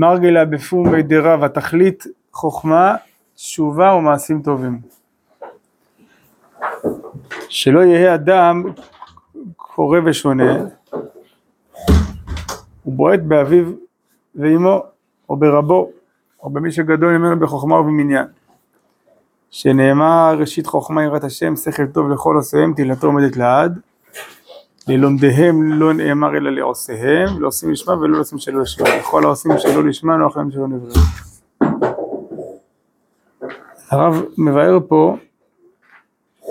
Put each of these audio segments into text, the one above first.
מרגלה בפומי דירה ותכלית חוכמה, תשובה ומעשים טובים. שלא יהא אדם קורא ושונה, הוא בועט באביו ואמו, או ברבו, או במי שגדול ממנו בחוכמה ובמניין. שנאמר ראשית חוכמה יראת השם, שכל טוב לכל עושיהם, תהילתו עומדת לעד. ללומדיהם לא נאמר אלא לעושיהם, לא עושים לשמה ולא עושים שלא לשמה. לכל העושים שלא לשמה, נוח להם שלא נברא. הרב מבאר פה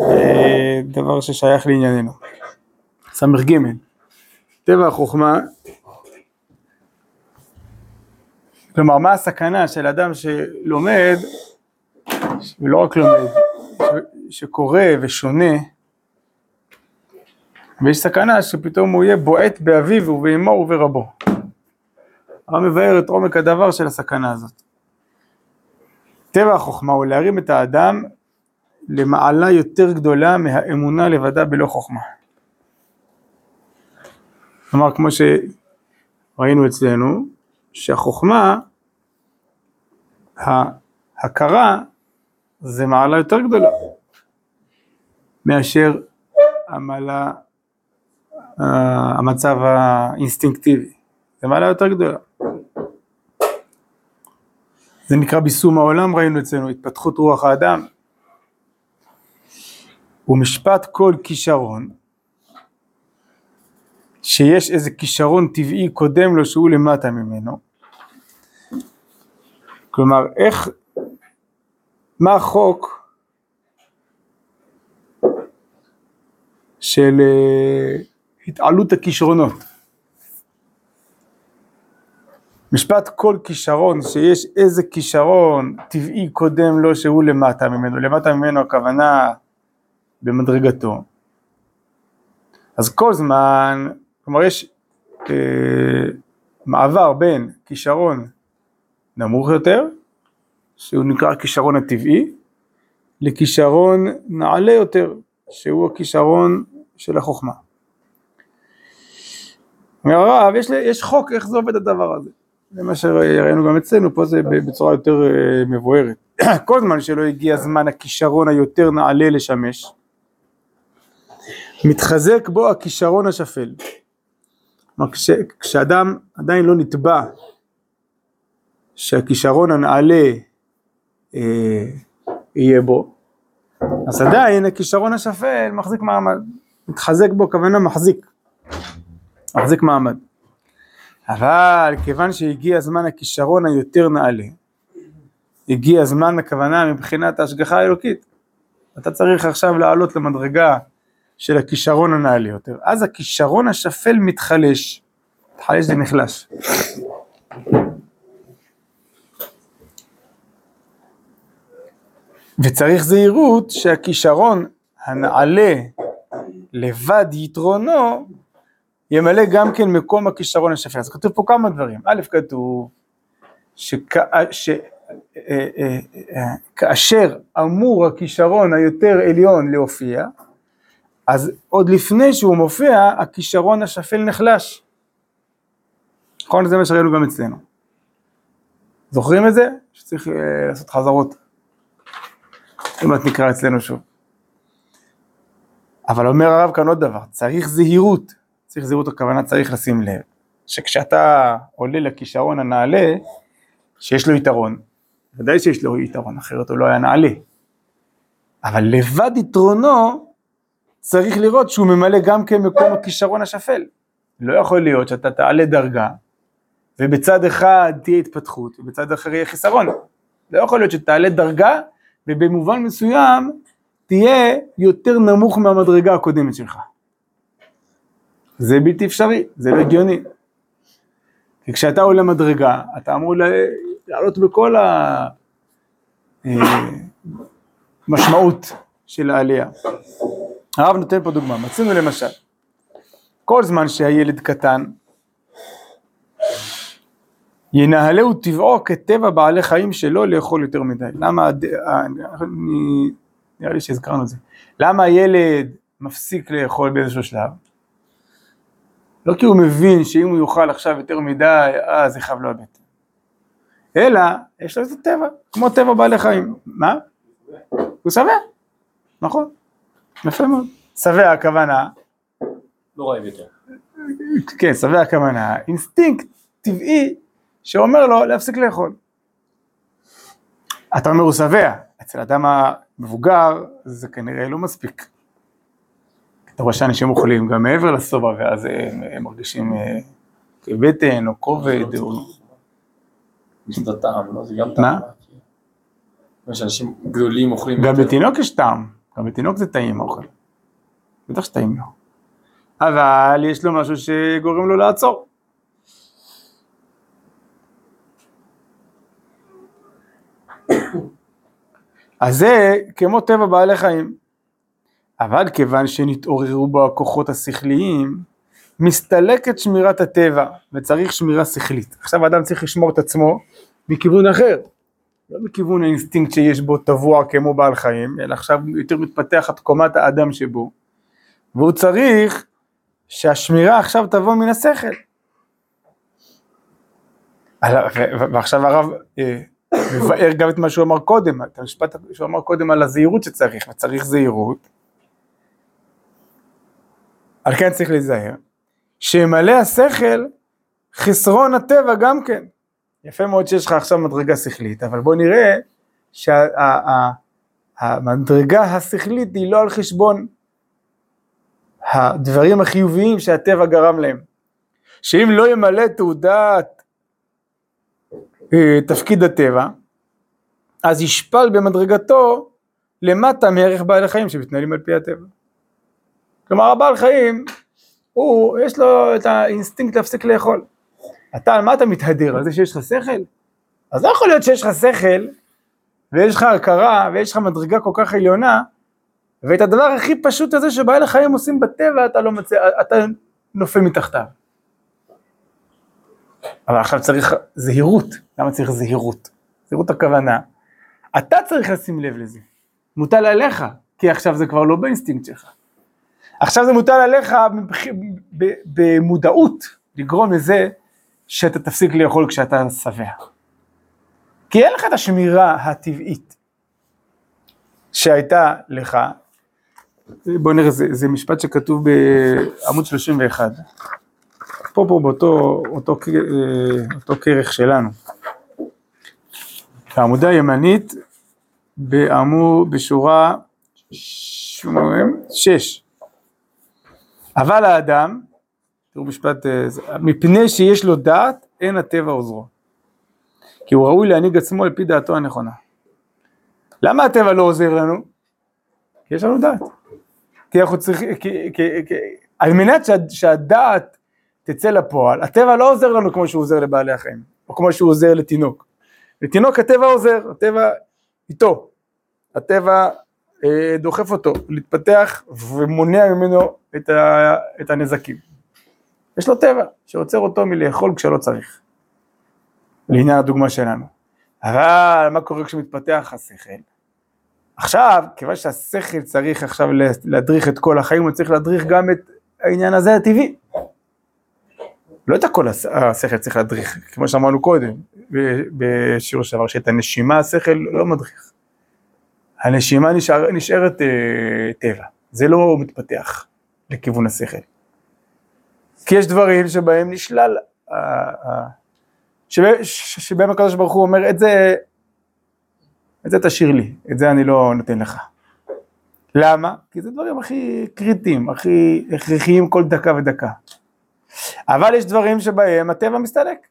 אה, דבר ששייך לענייננו. ס"ג טבע החוכמה, כלומר מה הסכנה של אדם שלומד, ולא רק לומד, שקורא ושונה, ויש סכנה שפתאום הוא יהיה בועט באביו ובאמו וברבו. הרב מבאר את עומק הדבר של הסכנה הזאת. טבע החוכמה הוא להרים את האדם למעלה יותר גדולה מהאמונה לבדה בלא חוכמה. כלומר, כמו שראינו אצלנו, שהחוכמה, ההכרה, זה מעלה יותר גדולה מאשר המעלה, המצב האינסטינקטיבי. זה מעלה יותר גדולה. זה נקרא ביסום העולם, ראינו אצלנו, התפתחות רוח האדם. ומשפט כל כישרון, שיש איזה כישרון טבעי קודם לו שהוא למטה ממנו. כלומר, איך, מה החוק של אה, התעלות הכישרונות? משפט כל כישרון, שיש איזה כישרון טבעי קודם לו שהוא למטה ממנו, למטה ממנו הכוונה במדרגתו. אז כל זמן, כלומר יש אה, מעבר בין כישרון נמוך יותר, שהוא נקרא הכישרון הטבעי, לכישרון נעלה יותר, שהוא הכישרון של החוכמה. הרב, יש, יש חוק איך זה עובד הדבר הזה. זה מה שראינו גם אצלנו, פה זה בצורה יותר אה, מבוארת. כל זמן שלא הגיע זמן הכישרון היותר נעלה לשמש, מתחזק בו הכישרון השפל. כלומר, כש, כשאדם עדיין לא נתבע שהכישרון הנעלה אה, יהיה בו, אז עדיין הכישרון השפל מחזיק מעמד, מתחזק בו, כוונה מחזיק, מחזיק מעמד. אבל כיוון שהגיע זמן הכישרון היותר נעלה, הגיע זמן הכוונה מבחינת ההשגחה האלוקית, אתה צריך עכשיו לעלות למדרגה של הכישרון הנעלה יותר, אז הכישרון השפל מתחלש, מתחלש זה נחלש. וצריך זהירות שהכישרון הנעלה לבד יתרונו ימלא גם כן מקום הכישרון השפל. אז כתוב פה כמה דברים. א', כתוב שכאשר אה, אה, אה, אמור הכישרון היותר עליון להופיע, אז עוד לפני שהוא מופיע, הכישרון השפל נחלש. נכון? זה מה שראינו גם אצלנו. זוכרים את זה? שצריך לעשות חזרות. אם את נקרא אצלנו שוב. אבל אומר הרב כאן עוד דבר, צריך זהירות. צריך זהירות הכוונה, צריך לשים לב, שכשאתה עולה לכישרון הנעלה, שיש לו יתרון, ודאי שיש לו יתרון, אחרת הוא לא היה נעלה. אבל לבד יתרונו, צריך לראות שהוא ממלא גם כמקום הכישרון השפל. לא יכול להיות שאתה תעלה דרגה, ובצד אחד תהיה התפתחות, ובצד אחר יהיה חיסרון. לא יכול להיות שתעלה דרגה, ובמובן מסוים תהיה יותר נמוך מהמדרגה הקודמת שלך. זה בלתי אפשרי, זה לא הגיוני. כי כשאתה עולה מדרגה, אתה אמור לעלות בכל המשמעות של העלייה. הרב נותן פה דוגמה, מצינו למשל, כל זמן שהילד קטן, ינהלהו טבעו כטבע בעלי חיים שלו לאכול יותר מדי. למה, נראה לי שהזכרנו את זה, למה הילד מפסיק לאכול באיזשהו שלב? לא כי הוא מבין שאם הוא יאכל עכשיו יותר מדי, אז יכאב לו הבטן. אלא יש לו איזה טבע, כמו טבע בעלי חיים. מה? הוא שבע, נכון, יפה מאוד. שבע הכוונה, לא רעב יותר. כן, שבע הכוונה, אינסטינקט טבעי שאומר לו להפסיק לאכול. אתה אומר הוא שבע, אצל אדם המבוגר זה כנראה לא מספיק. אתה רואה שאנשים אוכלים גם מעבר לשובע ואז הם, הם מרגישים אה, כבטן או כובד או... יש את הטעם, לא? זה גם מה? טעם. יש אנשים גדולים אוכלים גם. בתינוק יש טעם, גם בתינוק זה טעים האוכל. בטח שטעים לו. אבל יש לו משהו שגורם לו לעצור. אז זה כמו טבע בעלי חיים. אבל כיוון שנתעוררו בו הכוחות השכליים, מסתלקת שמירת הטבע וצריך שמירה שכלית. עכשיו האדם צריך לשמור את עצמו מכיוון אחר. לא מכיוון האינסטינקט שיש בו טבוע כמו בעל חיים, אלא עכשיו יותר מתפתח את קומת האדם שבו. והוא צריך שהשמירה עכשיו תבוא מן השכל. ועכשיו הרב אה, מבאר גם את מה שהוא אמר קודם, את המשפט שהוא אמר קודם על הזהירות שצריך, וצריך זהירות. על כן צריך להיזהר. שימלא השכל חסרון הטבע גם כן. יפה מאוד שיש לך עכשיו מדרגה שכלית, אבל בוא נראה שהמדרגה השכלית היא לא על חשבון הדברים החיוביים שהטבע גרם להם. שאם לא ימלא תעודת אה, תפקיד הטבע, אז ישפל במדרגתו למטה מערך בעלי חיים שמתנהלים על פי הטבע. כלומר הבעל חיים, הוא, יש לו את האינסטינקט להפסיק לאכול. אתה, על מה אתה מתהדר? על זה שיש לך שכל? אז לא יכול להיות שיש לך שכל, ויש לך הכרה, ויש לך מדרגה כל כך עליונה, ואת הדבר הכי פשוט הזה שבעלי חיים עושים בטבע, אתה לא מצא, אתה נופל מתחתיו. אבל עכשיו צריך זהירות. למה צריך זהירות? זהירות הכוונה. אתה צריך לשים לב לזה. מוטל עליך, כי עכשיו זה כבר לא באינסטינקט שלך. עכשיו זה מוטל עליך במודעות לגרום לזה שאתה תפסיק לאכול כשאתה שבע. כי אין לך את השמירה הטבעית שהייתה לך. בוא נראה, זה, זה משפט שכתוב בעמוד 31. פה, פה, באותו אותו, אה, אותו כרך שלנו. בעמודה הימנית, בעמוד, בשורה שש. אבל האדם, תראו משפט, אה, מפני שיש לו דעת, אין הטבע עוזרו. כי הוא ראוי להנהיג עצמו על פי דעתו הנכונה. למה הטבע לא עוזר לנו? כי יש לנו דעת. כי אנחנו צריכים, כי, כי, כי, על מנת שה, שהדעת תצא לפועל, הטבע לא עוזר לנו כמו שהוא עוזר לבעלי החיים, או כמו שהוא עוזר לתינוק. לתינוק הטבע עוזר, הטבע איתו. הטבע דוחף אותו להתפתח ומונע ממנו את, ה, את הנזקים. יש לו טבע שעוצר אותו מלאכול כשלא צריך. לעניין הדוגמה שלנו. אבל מה קורה כשמתפתח השכל? עכשיו, כיוון שהשכל צריך עכשיו להדריך את כל החיים, הוא צריך להדריך גם את העניין הזה הטבעי. לא את הכל הש- השכל צריך להדריך, כמו שאמרנו קודם, בשיעור שעבר, שאת הנשימה השכל לא מדריך. הנשימה נשאר, נשארת אה, טבע, זה לא מתפתח לכיוון השכל. כי יש דברים שבהם נשלל, אה, אה, שבהם הקדוש ברוך הוא אומר, את זה, את זה תשאיר לי, את זה אני לא נותן לך. למה? כי זה דברים הכי קריטיים, הכי הכרחיים כל דקה ודקה. אבל יש דברים שבהם הטבע מסתלק.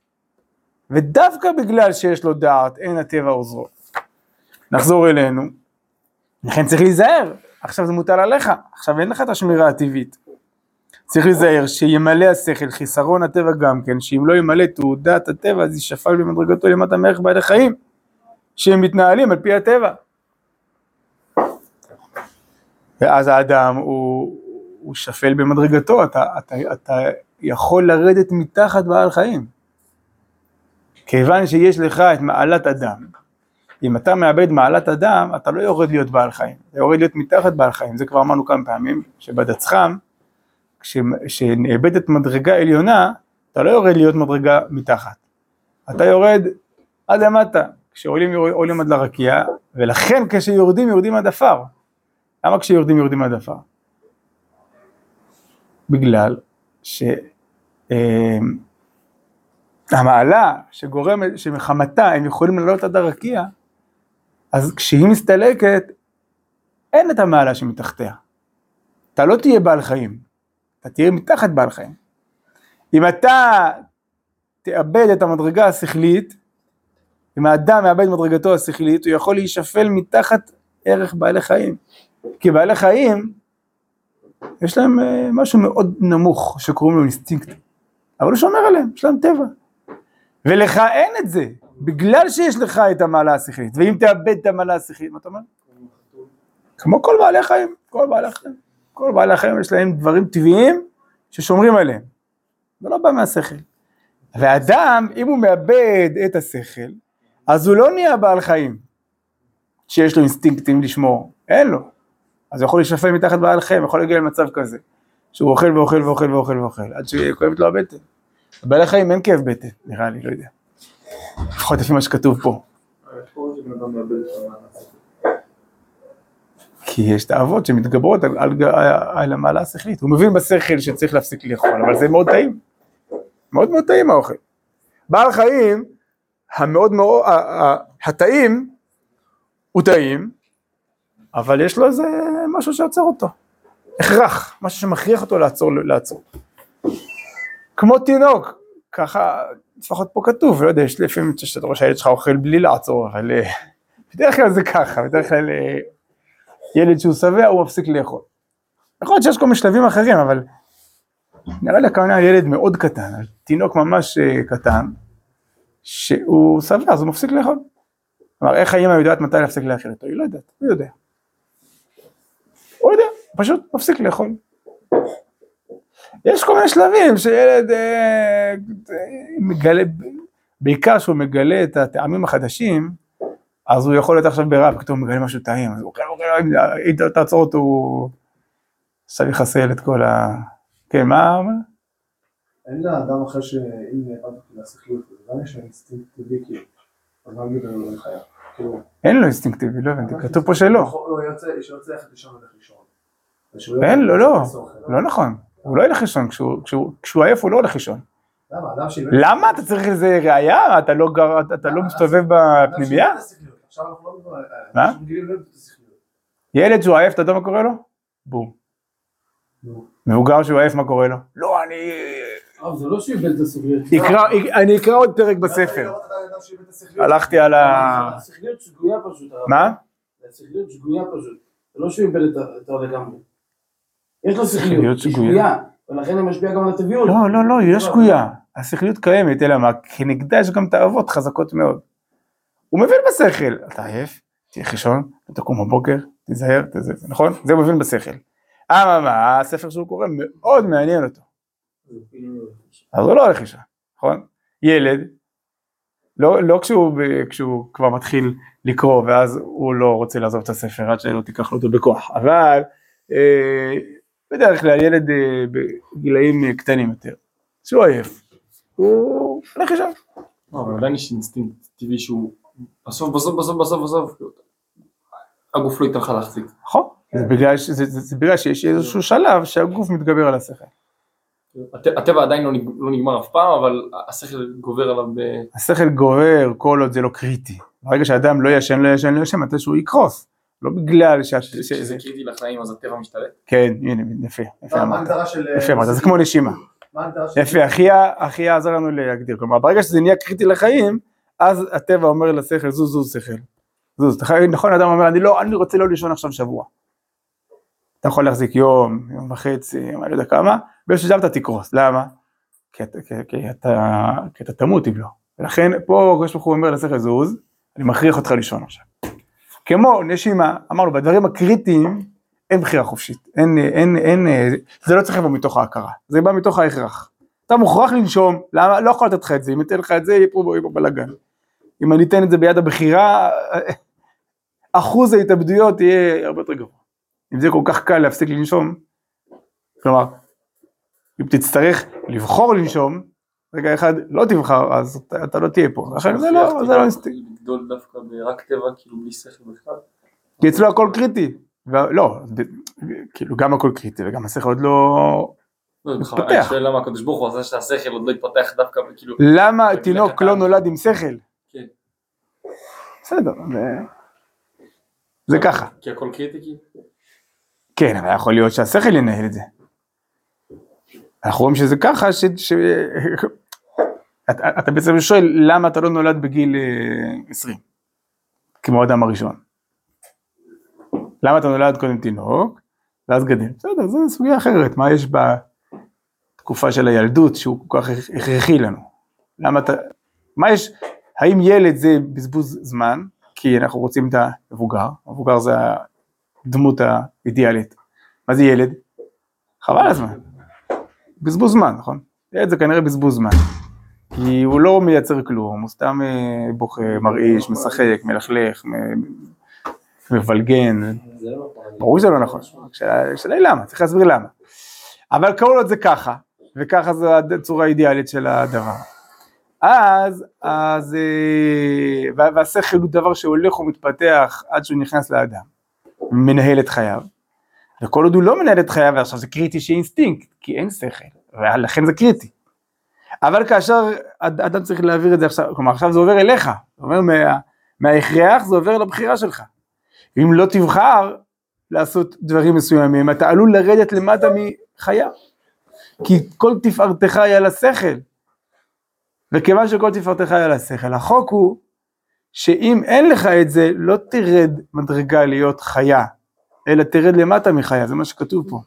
ודווקא בגלל שיש לו דעת, אין הטבע עוזרו. נחזור אלינו, לכן צריך להיזהר, עכשיו זה מוטל עליך, עכשיו אין לך את השמירה הטבעית. צריך להיזהר שימלא השכל, חיסרון הטבע גם כן, שאם לא ימלא תעודת הטבע אז יישפל במדרגתו למטה מערך בעלי חיים, שהם מתנהלים על פי הטבע. ואז האדם הוא, הוא שפל במדרגתו, אתה, אתה, אתה יכול לרדת מתחת בעל חיים. כיוון שיש לך את מעלת אדם, אם אתה מאבד מעלת אדם, אתה לא יורד להיות בעל חיים, אתה יורד להיות מתחת בעל חיים, זה כבר אמרנו כמה פעמים, שבדצחם, כשנאבדת מדרגה עליונה, אתה לא יורד להיות מדרגה מתחת, אתה יורד עד למטה. כשעולים עולים עד לרקיע, ולכן כשיורדים יורדים עד עפר. למה כשיורדים יורדים עד עפר? בגלל שהמעלה שגורמת, שמחמתה הם יכולים לעלות עד הרקיע, אז כשהיא מסתלקת, אין את המעלה שמתחתיה. אתה לא תהיה בעל חיים, אתה תהיה מתחת בעל חיים. אם אתה תאבד את המדרגה השכלית, אם האדם מאבד מדרגתו השכלית, הוא יכול להישפל מתחת ערך בעלי חיים. כי בעלי חיים, יש להם אה, משהו מאוד נמוך שקוראים לו אינסטינקט, אבל הוא שומר עליהם, יש להם טבע. ולך אין את זה, בגלל שיש לך את המעלה השכלית, ואם תאבד את המעלה השכלית, מה אתה אומר? כמו כל בעלי החיים, כל בעלי החיים. כל בעלי החיים יש להם דברים טבעיים ששומרים עליהם. זה לא בא מהשכל. ואדם, אם הוא מאבד את השכל, אז הוא לא נהיה בעל חיים, שיש לו אינסטינקטים לשמור, אין לו. אז הוא יכול להישפל מתחת בעל חיים, יכול להגיע למצב כזה, שהוא אוכל ואוכל ואוכל ואוכל ואוכל, עד שכואבת לו הבטן. בעלי חיים אין כאב בטן, נראה לי, לא יודע. לפחות לפי מה שכתוב פה. כי יש תאוות שמתגברות על, על, על המעלה השכלית. הוא מבין בשכל שצריך להפסיק לאכול, אבל זה מאוד טעים. מאוד מאוד טעים האוכל. בעל חיים, המאוד מאוד, הטעים, הוא טעים, אבל יש לו איזה משהו שעוצר אותו. הכרח, משהו שמכריח אותו לעצור, לעצור. כמו תינוק, ככה, לפחות פה כתוב, לא יודע, יש לפעמים שאתה רואה שהילד שלך אוכל בלי לעצור, אבל אה, בדרך כלל זה ככה, בדרך כלל אה, ילד שהוא שבע הוא מפסיק לאכול. יכול להיות שיש כל מיני שלבים אחרים, אבל נראה לי הכוונה ילד מאוד קטן, תינוק ממש אה, קטן, שהוא שבע אז הוא מפסיק לאכול. כלומר, איך האמא יודעת מתי להפסיק לאכול אותו? היא לא יודעת, הוא יודע. הוא יודע, פשוט מפסיק לאכול. יש כל מיני שלבים שילד אה, מגלה, בעיקר כשהוא מגלה את הטעמים החדשים, אז הוא יכול להיות עכשיו ברב, פתאום הוא מגלה משהו טעים, אז הוא אוכל, אוכל, אם תעצור אותו, הוא עכשיו יחסל את כל ה... כן, מה? אין לאדם אחר שאם נאבד להשכלות, גם יש לו אינסטינקט טבעי כאילו, אז מה נגיד לו לחיה? אין לו אינסטינקט טבעי, לא הבנתי, כתוב פה שלא. הוא רוצה ללכת לישון הולך לישון. אין לו, לא, לא נכון, הוא לא ילך לישון, כשהוא עייף הוא לא הולך לישון. למה? שאיבד... למה? אתה צריך איזה ראיה? אתה לא גר, אתה לא מסתובב בפנימייה? לא. מה? ילד שהוא עייף, אתה יודע מה קורה לו? בום. מבוגר שהוא עייף, מה קורה לו? לא, אני... זה לא שהוא איבד את. אקרא- אני אקרא עוד פרק בספר. שאיבד? הלכתי על ה... השכליות שגויה פשוט. מה? השכליות שגויה פשוט. זה לא שהוא איבד את ה- לגמרי. יש לו שכליות היא שגויה. ולכן היא משפיעה גם על הטבעיות. לא, לא, לא, היא לא שגויה. השכליות קיימת, אלא מה? כנגדה יש גם תאוות חזקות מאוד. הוא מבין בשכל, אתה עייף, תלך לישון, תקום בבוקר, תיזהר, תזה, נכון? זה הוא מבין בשכל. אממה, הספר שהוא קורא מאוד מעניין אותו. אז הוא לא הולך לישון, נכון? ילד, לא, לא כשהוא, כשהוא כבר מתחיל לקרוא ואז הוא לא רוצה לעזוב את הספר עד שלא תיקח לו אותו בכוח, אבל אה, בדרך כלל ילד אה, בגילאים אה, קטנים יותר, שהוא עייף, הוא הולך לישון. לא, אבל עדיין יש אינסטינקט טבעי שהוא בסוף בסוף בסוף בסוף בסוף הגוף לא ייתן לך להחזיק. נכון, זה בגלל, שיש איזשהו שלב שהגוף מתגבר על השכל. הט- הטבע עדיין לא לא נגמר אף פעם אבל השכל גובר עליו ב... השכל גובר כל עוד זה לא קריטי. ברגע שאדם לא ישן, לא ישן, לא ישן, מתי שהוא יקרוס. לא בגלל שאת... ש- כשזה זה- קריטי לחיים אז הטבע משתלט. כן, הנה, יפה, יפה מה אמרת. ההגדרה של... יפה אמרת, זה כמו נשימה. מה ההגדרה של... יפה, אחיה, אחיה עזר לנו להגדיר. כלומר, ברגע שזה נהיה קריטי לחיים, אז הטבע אומר לשכל, זוז, זוז, שכל. זוז. נכון, אדם אומר, אני לא, אני רוצה לא לישון עכשיו שבוע. אתה יכול להחזיק יום, יום וחצי, אני לא יודע כמה, באיזשהו שלב אתה תקרוס. למה? כי אתה, כי, כי אתה, כי אתה תמות אם לא. ולכן פה הקדוש ברוך הוא אומר לשכל זוז, אני מכריח אותך לישון עכשיו. כמו נשימה, אמרנו, בדברים הקריטיים אין בחירה חופשית, אין, אין, אין, אין, זה לא צריך לבוא מתוך ההכרה, זה בא מתוך ההכרח. אתה מוכרח לנשום, למה? לא יכול לתת לך את זה, אם אתן לך את זה, יהיה פה, פה בלאגן. אם אני אתן את זה ביד הבחירה, אחוז ההתאבדויות יהיה הרבה יותר גבוה. אם זה כל כך קל להפסיק לנשום, כלומר, אם תצטרך לבחור לנשום, רגע אחד לא תבחר, אז אתה, אתה לא תהיה פה. לכן זה לא, זה לא אינסטינקט. לגדול דווקא ברק טבע, כאילו בלי שכל בכלל. כי אצלו הכל קריטי. לא, ב- כאילו גם הכל קריטי וגם השכל עוד לא... לא, מתפתח. אני שואל למה הקדוש ברוך הוא עשה שהשכל עוד לא התפתח דווקא, כאילו, למה תינוק. לא נולד עם שכל? כן. בסדר, זה... זה ככה. כי הכל קריטי כאילו. כן, אבל יכול להיות שהשכל ינהל את זה. אנחנו רואים שזה ככה, ש... ש... אתה, אתה בעצם שואל למה אתה לא נולד בגיל אה, 20, כמו האדם הראשון. למה אתה נולד קודם תינוק, ואז גדל. בסדר, זו סוגיה אחרת, מה יש בתקופה של הילדות שהוא כל כך הכ- הכרחי לנו? למה אתה... מה יש... האם ילד זה בזבוז זמן, כי אנחנו רוצים את המבוגר, המבוגר זה הדמות האידיאלית. מה זה ילד? חבל הזמן. בזבוז זמן, נכון? ילד זה כנראה בזבוז זמן. כי הוא לא מייצר כלום, הוא סתם אה, בוכה, מרעיש, משחק, מלכלך, מבלגן. ברור שזה לא נכון, השאלה היא למה, צריך להסביר למה. אבל כל עוד זה ככה, וככה זו הצורה האידיאלית של הדבר. אז, אז, אה, וה- והשכל הוא דבר שהולך ומתפתח עד שהוא נכנס לאדם, מנהל את חייו. וכל עוד הוא לא מנהל את חייו, ועכשיו זה קריטי שיהיה אינסטינקט, כי אין שכל, ולכן זה קריטי. אבל כאשר אד- אדם צריך להעביר את זה עכשיו, כלומר עכשיו זה עובר אליך, זה עובר מה, מההכרח, זה עובר לבחירה שלך. אם לא תבחר לעשות דברים מסוימים, אתה עלול לרדת למטה מחיה. כי כל תפארתך היא על השכל. וכיוון שכל תפארתך היא על השכל, החוק הוא שאם אין לך את זה, לא תרד מדרגה להיות חיה, אלא תרד למטה מחיה, זה מה שכתוב פה.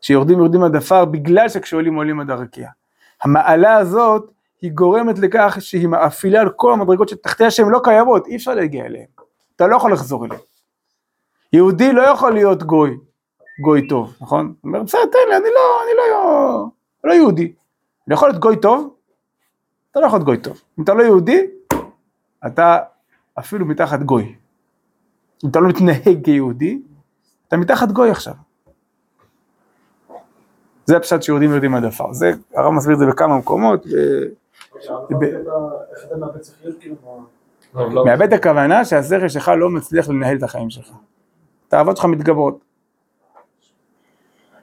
שיורדים יורדים עד עפר בגלל שכשעולים עולים עד הרקיע. המעלה הזאת היא גורמת לכך שהיא מאפילה על כל המדרגות שתחתיה שהן לא קיימות, אי אפשר להגיע אליהן. אתה לא יכול לחזור אליהן. יהודי לא יכול להיות גוי, גוי טוב, נכון? הוא אומר, בסדר, תן לי, אני לא, אני לא, לא יהודי. אני יכול להיות גוי טוב? אתה לא יכול להיות גוי טוב. אם אתה לא יהודי, אתה אפילו מתחת גוי. אם אתה לא מתנהג כיהודי, אתה מתחת גוי עכשיו. זה הפשט שיורדים ויורדים עד עפר. זה, הרב מסביר את זה בכמה מקומות. מאבד כאילו? לא, לא. מאבד הכוונה שהשכל שלך לא מצליח לנהל את החיים שלך. התאוות שלך מתגברות.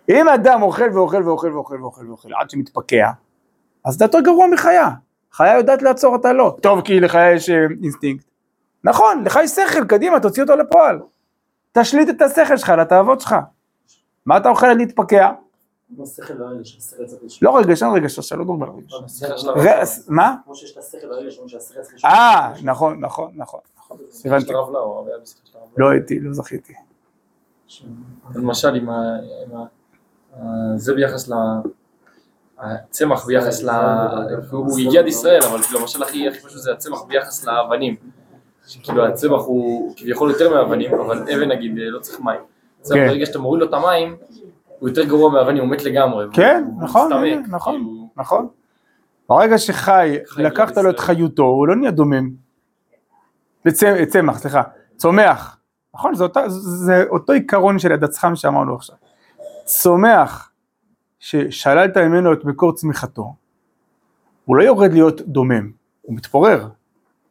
אם אדם אוכל ואוכל ואוכל ואוכל ואוכל ואוכל עד שמתפקע, אז אתה יותר גרוע מחיה. חיה יודעת לעצור, אתה לא. טוב, כי לחיה יש אה, אינסטינקט. נכון, לך יש שכל, קדימה, תוציא אותו לפועל. תשליט את השכל שלך לתאוות שלך. מה אתה אוכל להתפקע? לא רגש, אין רגש, שלא דובר ברגש. השכל של הרב ר- לאו. מה? כמו שיש את השכל והרגש, אומרים שהשכל צריך לשמור. אה, נכון, נכון, נכון. הבנתי. לא הייתי, לא זכיתי. למשל עם ה... עם ה- ה- זה ביחס ל... הצמח ביחס ל... הוא הגיע עד ישראל, אבל למשל הכי הכי פשוט זה הצמח ביחס לאבנים. שכאילו הצמח הוא כביכול יותר מאבנים, אבל אבן נגיד לא צריך מים. זה כן. ברגע שאתה מוריד לו את המים, הוא יותר גרוע מאבנים, הוא מת לגמרי. כן, נכון, נכון. כאילו, נכון. ברגע שחי, חי לקחת לו את. חיותו, הוא לא נהיה דומם. בצ- צמח, סליחה, צומח. נכון, זה, אותה, זה אותו עיקרון של הדצחם שאמרנו עכשיו. צומח, ששללת ממנו את מקור צמיחתו, הוא לא יורד להיות דומם, הוא מתפורר.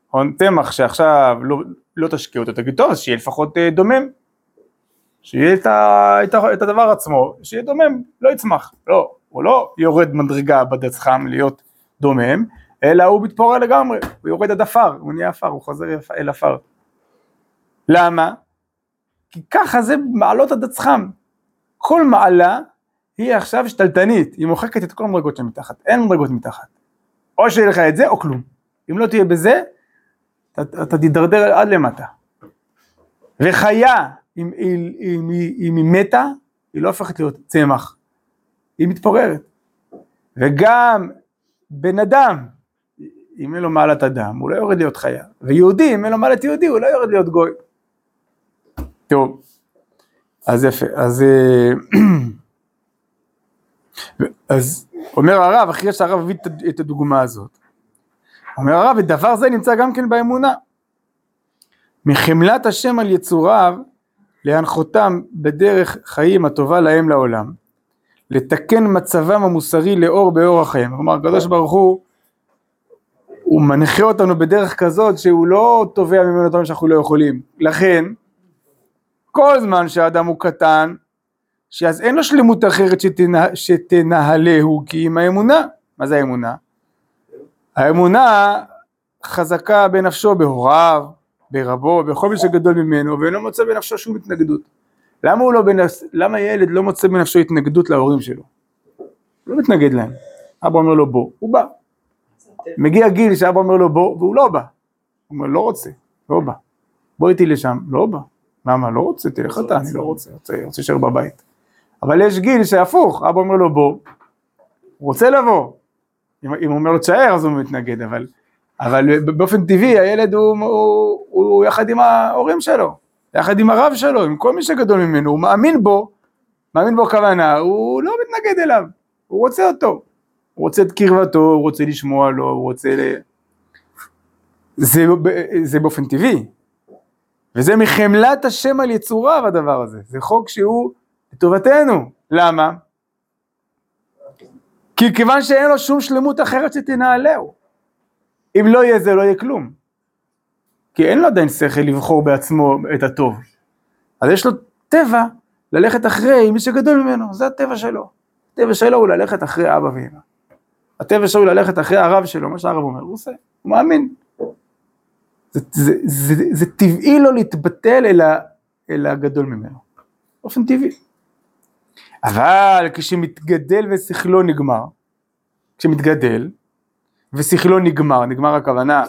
נכון? צמח שעכשיו לא, לא תשקיע אותו, תגיד, טוב, אז שיהיה לפחות אה, דומם. שיהיה את, ה, את, ה, את הדבר עצמו, שיהיה דומם, לא יצמח. לא, הוא לא יורד מדרגה בדצחם להיות דומם, אלא הוא מתפורר לגמרי, הוא יורד עד עפר, הוא נהיה עפר, הוא חוזר אל- עפר. למה? כי ככה זה מעלות הדצחם. כל מעלה היא עכשיו שתלטנית, היא מוחקת את כל המדרגות שמתחת, אין מדרגות מתחת. או שיהיה לך את זה או כלום. אם לא תהיה בזה, אתה, אתה תידרדר עד למטה. וחיה, אם, אם, אם, אם היא מתה, היא לא הופכת להיות צמח, היא מתפוררת. וגם בן אדם, אם אין לו מעלת אדם, הוא לא יורד להיות חיה. ויהודי, אם אין לו מעלת יהודי, הוא לא יורד להיות גוי. טוב, אז יפה, אז... אה, אז אומר הרב, אחרי שהרב הביא את- הדוגמה הזאת, אומר הרב, ודבר זה נמצא גם כן באמונה. מחמלת השם על יצוריו, להנחותם בדרך חיים הטובה להם לעולם, לתקן מצבם המוסרי לאור באור החיים. כלומר, הקדוש ברוך הוא הוא מנחה אותנו בדרך כזאת שהוא לא תובע ממנו דברים שאנחנו לא יכולים. לכן, כל זמן שהאדם הוא קטן, שאז אין לו שלמות אחרת שתנה, שתנהלהו כי עם האמונה. מה זה האמונה? האמונה חזקה בנפשו בהוריו, ברבו, בכל מי שגדול ממנו, ואינו מוצא בנפשו שום התנגדות. למה, הוא לא בנפש... למה ילד לא מוצא בנפשו התנגדות להורים שלו? לא מתנגד להם. אבא אומר לו בוא, הוא בא. מגיע גיל שאבא אומר לו בוא, והוא לא בא. הוא אומר לא רוצה, לא בא. בוא איתי לשם, לא בא. למה? לא רוצה, תלך אתה, אני לא רוצה, רוצה להישאר בבית. אבל יש גיל שהפוך, אבא אומר לו בוא, הוא רוצה לבוא. אם, הוא אומר לו תשאר אז הוא מתנגד, אבל, אבל באופן טבעי הילד הוא, הוא, הוא, הוא יחד עם ההורים שלו, יחד עם הרב שלו, עם כל מי שגדול ממנו, הוא מאמין בו, מאמין בו כוונה, הוא לא מתנגד אליו, הוא רוצה אותו, הוא רוצה את קרבתו, הוא רוצה לשמוע לו, הוא רוצה ל... זה, זה באופן טבעי, וזה מחמלת השם על יצוריו הדבר הזה, זה חוק שהוא לטובתנו, למה? כי כיוון שאין לו שום שלמות אחרת שתנהלהו. אם לא יהיה זה לא יהיה כלום. כי אין לו עדיין שכל לבחור בעצמו את הטוב. אז יש לו טבע ללכת אחרי מי שגדול ממנו, זה הטבע שלו. הטבע שלו הוא ללכת אחרי אבא ואמא. הטבע שלו הוא ללכת אחרי הרב שלו, מה שהרב אומר, הוא עושה, הוא מאמין. זה, זה, זה, זה, זה טבעי לו להתבטל אל, ה, אל הגדול ממנו, באופן טבעי. אבל כשמתגדל ושכלו נגמר, כשמתגדל ושכלו נגמר, נגמר הכוונה,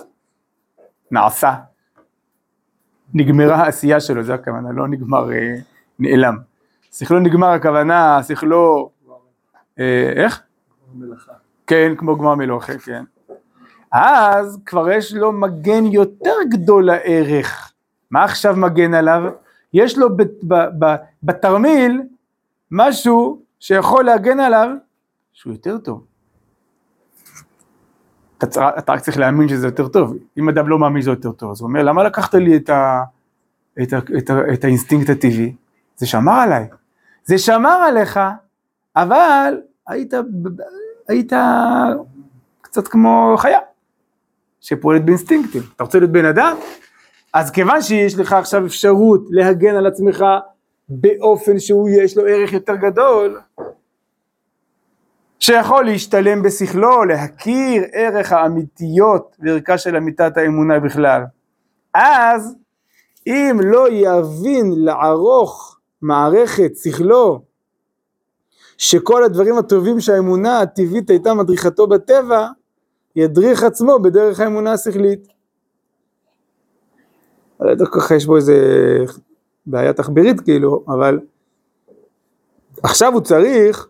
נעשה, נגמרה העשייה שלו, זה הכוונה, לא נגמר, אה, נעלם. שכלו נגמר הכוונה, שכלו, אה, איך? מלאכה. כן, כמו גמר מלוכה, כן. אז כבר יש לו מגן יותר גדול לערך. מה עכשיו מגן עליו? יש לו בתרמיל משהו שיכול להגן עליו שהוא יותר טוב. אתה, אתה רק צריך להאמין שזה יותר טוב, אם אדם לא מאמין שזה יותר טוב, אז הוא אומר למה לקחת לי את, ה, את, ה, את, ה, את האינסטינקט הטבעי? זה שמר עליי, זה שמר עליך, אבל היית, היית קצת כמו חיה, שפועלת באינסטינקטים, אתה רוצה להיות בן אדם? אז כיוון שיש לך עכשיו אפשרות להגן על עצמך באופן שהוא יש לו ערך יותר גדול, שיכול להשתלם בשכלו, להכיר ערך האמיתיות וערכה של אמיתת האמונה בכלל. אז אם לא יבין לערוך מערכת שכלו, שכל הדברים הטובים שהאמונה הטבעית הייתה מדריכתו בטבע, ידריך עצמו בדרך האמונה השכלית. לא יודע ככה יש בו איזה בעיה תחבירית כאילו, אבל עכשיו הוא צריך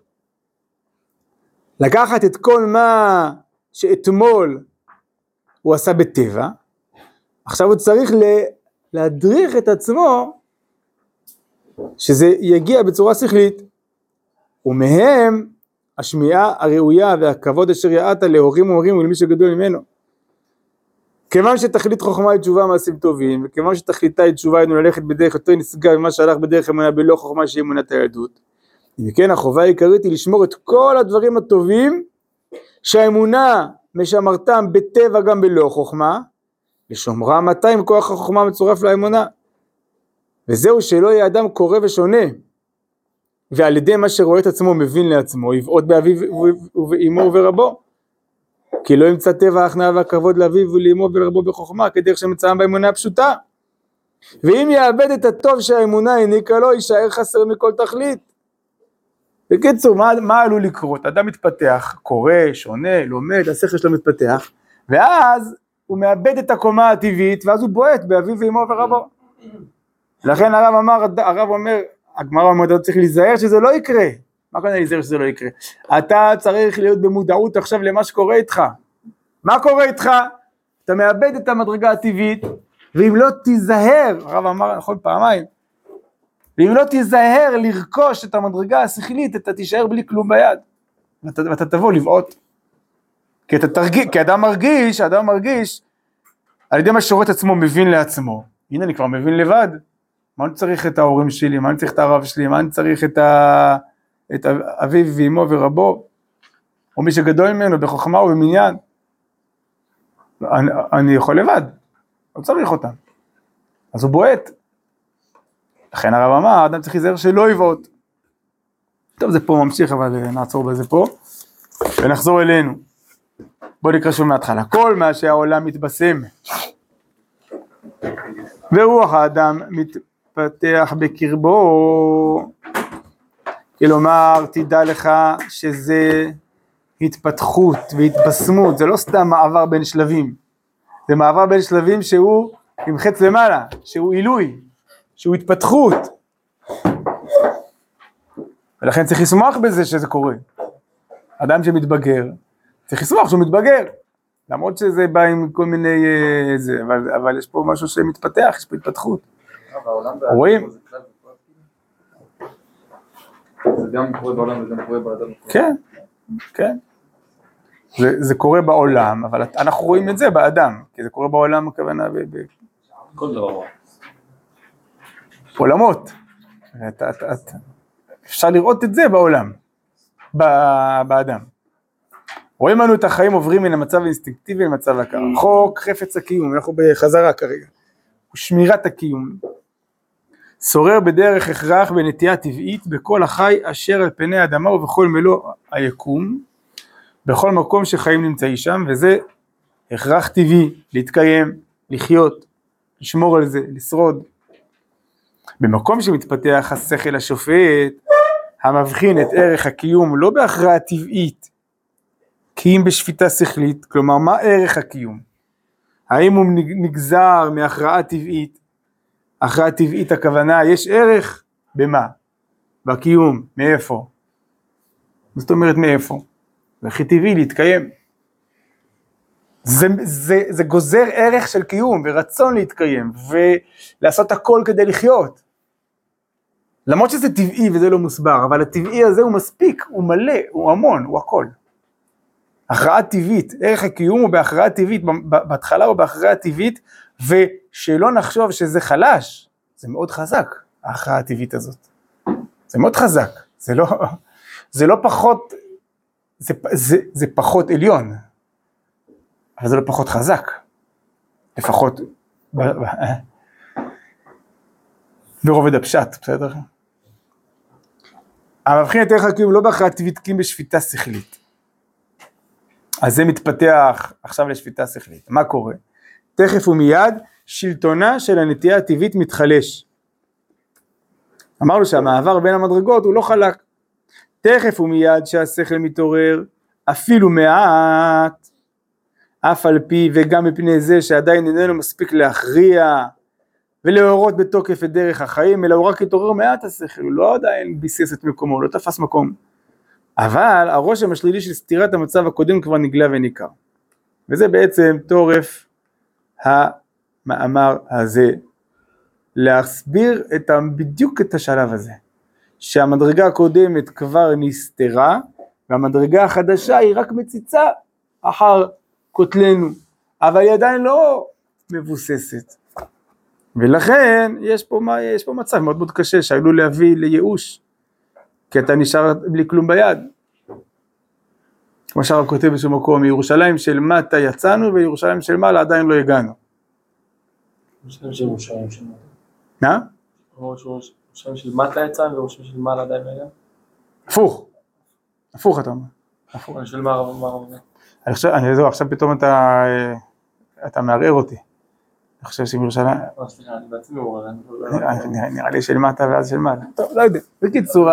לקחת את כל מה שאתמול הוא עשה בטבע, עכשיו הוא צריך להדריך את עצמו שזה יגיע בצורה שכלית, ומהם השמיעה הראויה והכבוד אשר יעדת להורים ומורים ולמי שגדול ממנו. כיוון שתכלית חוכמה היא תשובה מעשים טובים, וכיוון שתכליתה היא תשובה היינו ללכת בדרך יותר נשגב ממה שהלך בדרך אמונה בלא חוכמה שהיא אמונת היהדות. אם כן החובה העיקרית היא לשמור את כל הדברים הטובים שהאמונה משמרתם בטבע גם בלא חוכמה, לשומרם מתי עם כוח החוכמה מצורף לאמונה. וזהו שלא יהיה אדם קורא ושונה, ועל ידי מה שרואה את עצמו מבין לעצמו, יבעוט באביו ואימו וברבו. כי לא ימצא טבע ההכנעה והכבוד לאביו ולאמו ולרבו בחוכמה, כדרך שמצאם באמונה הפשוטה. ואם יאבד את הטוב שהאמונה העניקה לו, יישאר חסר מכל תכלית. בקיצור, מה, מה עלול לקרות? אדם מתפתח, קורא, שונה, לומד, השכל שלו מתפתח, ואז הוא מאבד את הקומה הטבעית, ואז הוא בועט באביו ואמו ורבו. לכן הרב אמר, הרב אומר, הגמרא אומרת, אתה צריך להיזהר שזה לא יקרה. מה הכוונה להיזהר שזה לא יקרה? אתה צריך להיות במודעות עכשיו למה שקורה איתך. מה קורה איתך? אתה מאבד את המדרגה הטבעית, ואם לא תיזהר, הרב אמר נכון פעמיים, ואם לא תיזהר לרכוש את המדרגה השכלית, אתה תישאר בלי כלום ביד, ואתה תבוא לבעוט. כי אתה תרגיש, כי אדם מרגיש, אדם מרגיש, על ידי מה שרואה את עצמו מבין לעצמו, הנה אני כבר מבין לבד, מה אני צריך את ההורים שלי, מה אני צריך את הרב שלי, מה אני צריך את, ה... את אביו ואמו ורבו, או מי שגדול ממנו בחוכמה ובמניין. אני, אני יכול לבד, לא צריך אותם. אז הוא בועט. לכן הרב אמר, האדם צריך להיזהר שלא יבעוט. טוב, זה פה ממשיך, אבל אה, נעצור בזה פה, ונחזור אלינו. בואו נקרא שוב מההתחלה. כל מה שהעולם מתבשם, ורוח האדם מתפתח בקרבו. כלומר, תדע לך שזה התפתחות והתבשמות, זה לא סתם מעבר בין שלבים, זה מעבר בין שלבים שהוא עם חץ למעלה, שהוא עילוי, שהוא התפתחות. ולכן צריך לשמוח בזה שזה קורה. אדם שמתבגר, צריך לשמוח שהוא מתבגר. למרות שזה בא עם כל מיני... אה, זה, אבל, אבל יש פה משהו שמתפתח, יש פה התפתחות. רואים? זה גם קורה בעולם וגם קורה באדם. כן, כן. זה, זה קורה בעולם, אבל אנחנו רואים את זה באדם, כי זה קורה בעולם, הכוונה, כל דבר רע. בעולמות. את, את, את, אפשר לראות את זה בעולם, ב- באדם. רואים לנו את החיים עוברים מן המצב האינסטינקטיבי למצב ההכרה. חוק חפץ הקיום, אנחנו בחזרה כרגע. שמירת הקיום. שורר בדרך הכרח בנטייה טבעית בכל החי אשר על פני האדמה ובכל מלוא היקום, בכל מקום שחיים נמצאים שם, וזה הכרח טבעי, להתקיים, לחיות, לשמור על זה, לשרוד. במקום שמתפתח השכל השופט, המבחין את ערך הקיום לא בהכרעה טבעית, כי אם בשפיטה שכלית, כלומר מה ערך הקיום? האם הוא נגזר מהכרעה טבעית? הכרעה טבעית הכוונה, יש ערך במה? בקיום, מאיפה? זאת אומרת מאיפה? זה הכי טבעי להתקיים. זה, זה, זה גוזר ערך של קיום ורצון להתקיים ולעשות הכל כדי לחיות. למרות שזה טבעי וזה לא מוסבר, אבל הטבעי הזה הוא מספיק, הוא מלא, הוא המון, הוא הכל. הכרעה טבעית, ערך הקיום הוא בהכרעה טבעית, בהתחלה הוא בהכרעה טבעית, ושלא נחשוב שזה חלש, זה מאוד חזק, ההכרעה הטבעית הזאת. זה מאוד חזק, זה לא, זה לא פחות, זה, זה, זה פחות עליון, אבל זה לא פחות חזק, לפחות ברובד הפשט, בסדר? המבחין ערך הקיום לא בהכרעה טבעית כי בשפיטה שכלית. אז זה מתפתח עכשיו לשפיטה שכלית. מה קורה? תכף ומיד שלטונה של הנטייה הטבעית מתחלש. אמרנו שהמעבר בין המדרגות הוא לא חלק. תכף ומיד שהשכל מתעורר, אפילו מעט, אף על פי וגם מפני זה שעדיין איננו מספיק להכריע ולהורות בתוקף את דרך החיים, אלא הוא רק התעורר מעט השכל, הוא לא עדיין ביסס את מקומו, לא תפס מקום. אבל הרושם השלילי של סתירת המצב הקודם כבר נגלה וניכר. וזה בעצם תורף המאמר הזה, להסביר את, בדיוק את השלב הזה, שהמדרגה הקודמת כבר נסתרה, והמדרגה החדשה היא רק מציצה אחר כותלנו, אבל היא עדיין לא מבוססת. ולכן יש פה, יש פה מצב מאוד מאוד קשה שעלול להביא לייאוש, כי אתה נשאר בלי כלום ביד. כמו שהרב כותב בשום מקום, מירושלים של מטה יצאנו וירושלים של מעלה עדיין לא הגענו. מה? ירושלים של מטה יצאנו וירושלים של מעלה עדיין לא הגענו? הפוך, הפוך אתה אומר. הפוך. של מה הרב? אני חושב, אני זהו, עכשיו פתאום אתה, אתה מערער אותי. אני חושב שבירושלים... אה, סליחה, אני בעצמי מעורר. נראה לי של מטה ואז של מעלה. טוב, לא יודע. בקיצור...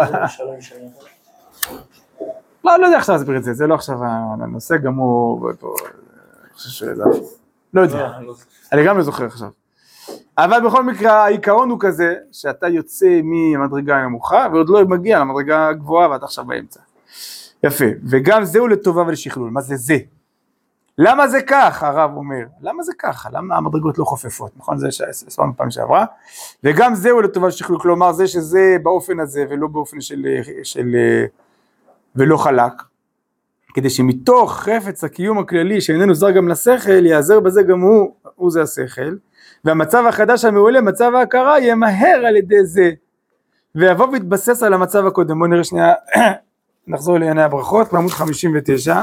לא, לא יודע איך להסביר את זה, זה לא עכשיו הנושא, גם הוא... חושב שזה... לא יודע. אני גם לא זוכר עכשיו. אבל בכל מקרה העיקרון הוא כזה שאתה יוצא מהמדרגה הנמוכה ועוד לא מגיע למדרגה הגבוהה ואתה עכשיו באמצע. יפה, וגם זהו לטובה ולשכלול, מה זה זה? למה זה כך, הרב אומר, למה זה ככה, למה המדרגות לא חופפות, נכון? זה שהסברנו פעם שעברה, וגם זהו לטובה ולשכלול, כלומר זה שזה באופן הזה ולא באופן של, של ולא חלק, כדי שמתוך חפץ הקיום הכללי שאיננו זר גם לשכל, יעזר בזה גם הוא, הוא זה השכל, והמצב החדש המעולה, מצב ההכרה, ימהר על ידי זה, ויבוא ויתבסס על המצב הקודם. בואו נראה שנייה נחזור לענייני הברכות בעמוד 59.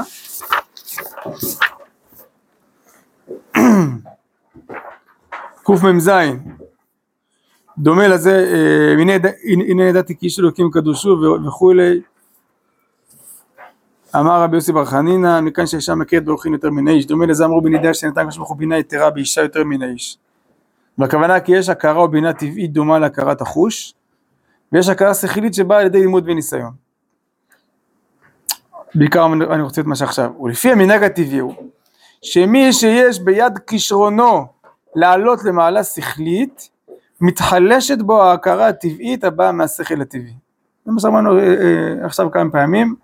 קמ"ז, דומה לזה, אה, הנה ידע- הנה ידעתי כי איש אלוקים קדושו וכולי. אמר רבי יוסי בר חנינא, מכאן שאישה מכירת באורחין יותר מן האיש, דומה לזה אמרו בנידה שנתן הקדוש ברוך הוא בינה יתרה באישה יותר מן האיש. והכוונה כי יש הכרה או בינה טבעית דומה להכרת החוש, ויש הכרה שכלית שבאה על ידי לימוד וניסיון. בעיקר אני רוצה את מה שעכשיו, ולפי המנהג הטבעי הוא, שמי שיש ביד כישרונו לעלות למעלה שכלית, מתחלשת בו ההכרה הטבעית הבאה מהשכל הטבעי. זה מה שאמרנו אה, אה, עכשיו כמה פעמים,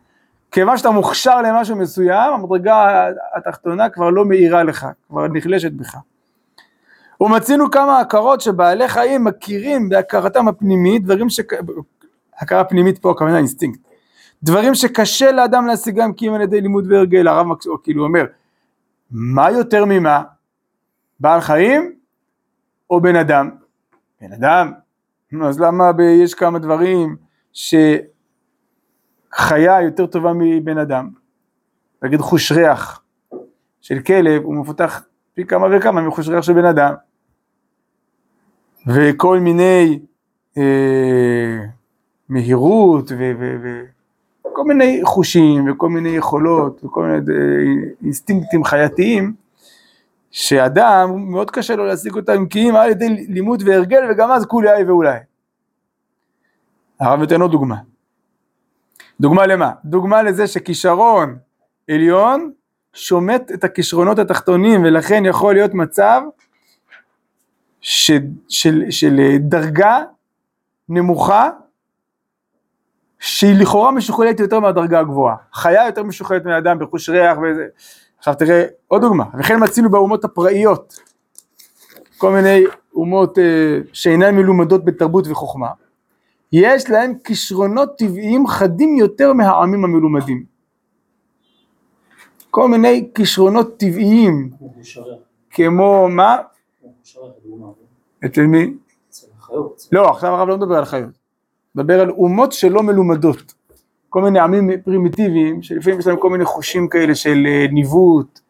כיוון שאתה מוכשר למשהו מסוים, המדרגה התחתונה כבר לא מאירה לך, כבר נחלשת בך. ומצינו כמה הכרות שבעלי חיים מכירים בהכרתם הפנימית, דברים ש... הכרה פנימית פה הכוונה אינסטינקט. דברים שקשה לאדם להשיגם כי אם על ידי לימוד והרגל, הרב מקס... או כאילו אומר, מה יותר ממה? בעל חיים או בן אדם? בן אדם. אז למה ב... יש כמה דברים שחיה יותר טובה מבן אדם? נגיד חוש ריח של כלב הוא מפותח פי כמה וכמה מחוש ריח של בן אדם. וכל מיני אה, מהירות ו... ו, ו כל מיני חושים וכל מיני יכולות וכל מיני אה, אינסטינקטים חייתיים שאדם מאוד קשה לו להשיג אותם כי אם על ידי לימוד והרגל וגם אז כולי אי ואולי. הרב נותן עוד דוגמה. דוגמה למה? דוגמה לזה שכישרון עליון שומט את הכישרונות התחתונים ולכן יכול להיות מצב ש, של, של דרגה נמוכה שהיא לכאורה משוכללת יותר מהדרגה הגבוהה. חיה יותר משוכללת מאדם בחוש ריח וזה. עכשיו תראה עוד דוגמה, וכן מצינו באומות הפראיות, כל מיני אומות אה, שאינן מלומדות בתרבות וחוכמה, יש להם כישרונות טבעיים חדים יותר מהעמים המלומדים. כל מיני כישרונות טבעיים, כמו מה? אצל מי? לא, עכשיו הרב לא מדבר על חיות, מדבר על אומות שלא מלומדות. כל מיני עמים פרימיטיביים, שלפעמים יש להם כל מיני חושים כאלה של אה, ניווט,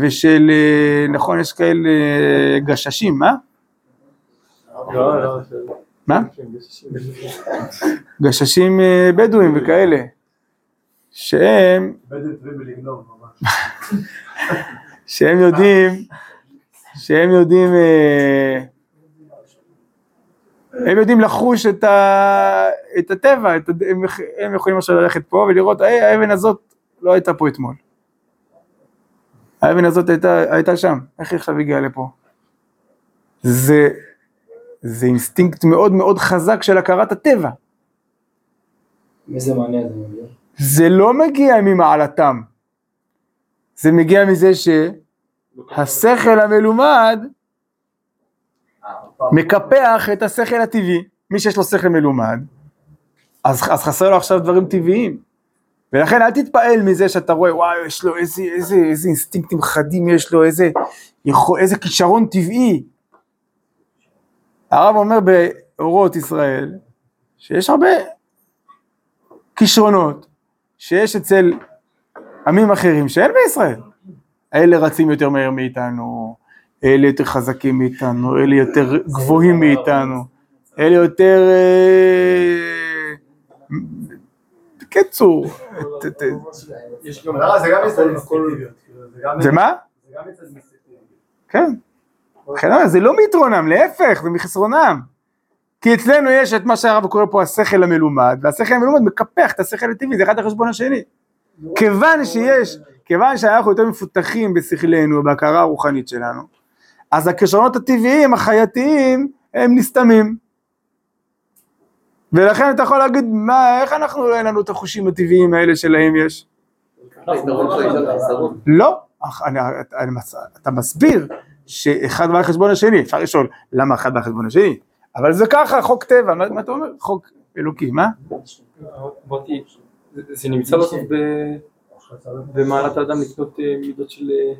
ושל, אה, נכון, יש כאלה אה, גששים, מה? לא, לא, מה? גששים אה, בדואים וכאלה, שהם. שהם יודעים, שהם יודעים, אה, הם יודעים לחוש את, ה, את הטבע, את, הם, הם יכולים עכשיו ללכת פה ולראות, היי, האבן הזאת לא הייתה פה אתמול. האבן הזאת הייתה, הייתה שם, איך היא עכשיו הגיעה לפה? זה, זה אינסטינקט מאוד מאוד חזק של הכרת הטבע. מאיזה מענה זה מגיע? זה לא מגיע ממעלתם, זה מגיע מזה שהשכל המלומד מקפח את השכל הטבעי, מי שיש לו שכל מלומד, אז, אז חסר לו עכשיו דברים טבעיים. ולכן אל תתפעל מזה שאתה רואה, וואי, יש לו איזה, איזה, איזה אינסטינקטים חדים יש לו, איזה, יכול, איזה כישרון טבעי. הרב אומר באורות ישראל, שיש הרבה כישרונות שיש אצל עמים אחרים שאין בישראל. אלה רצים יותר מהר מאיתנו, אלה יותר חזקים מאיתנו, אלה יותר גבוהים מאיתנו, אלה יותר... בקיצור, זה מה? זה גם אינסטינקטיביות. כן. לכן זה לא מיתרונם, להפך, זה מחסרונם. כי אצלנו יש את מה שהרב קורא פה השכל המלומד, והשכל המלומד מקפח את השכל הטבעי, זה אחד על חשבון השני. כיוון שיש, כיוון שאנחנו יותר מפותחים בשכלנו, בהכרה הרוחנית שלנו, אז הכישרונות הטבעיים, החייתיים, הם נסתמים. ולכן אתה יכול להגיד, מה, איך אנחנו, אין לנו את החושים הטבעיים האלה שלהם יש? לא, אתה מסביר שאחד בא על חשבון השני, אפשר לשאול למה אחד בא על חשבון השני, אבל זה ככה, חוק טבע, מה, מה אתה אומר? חוק אלוקי, מה? זה- נמצא בסוף במעלת האדם לקנות אה, מידות של... אה,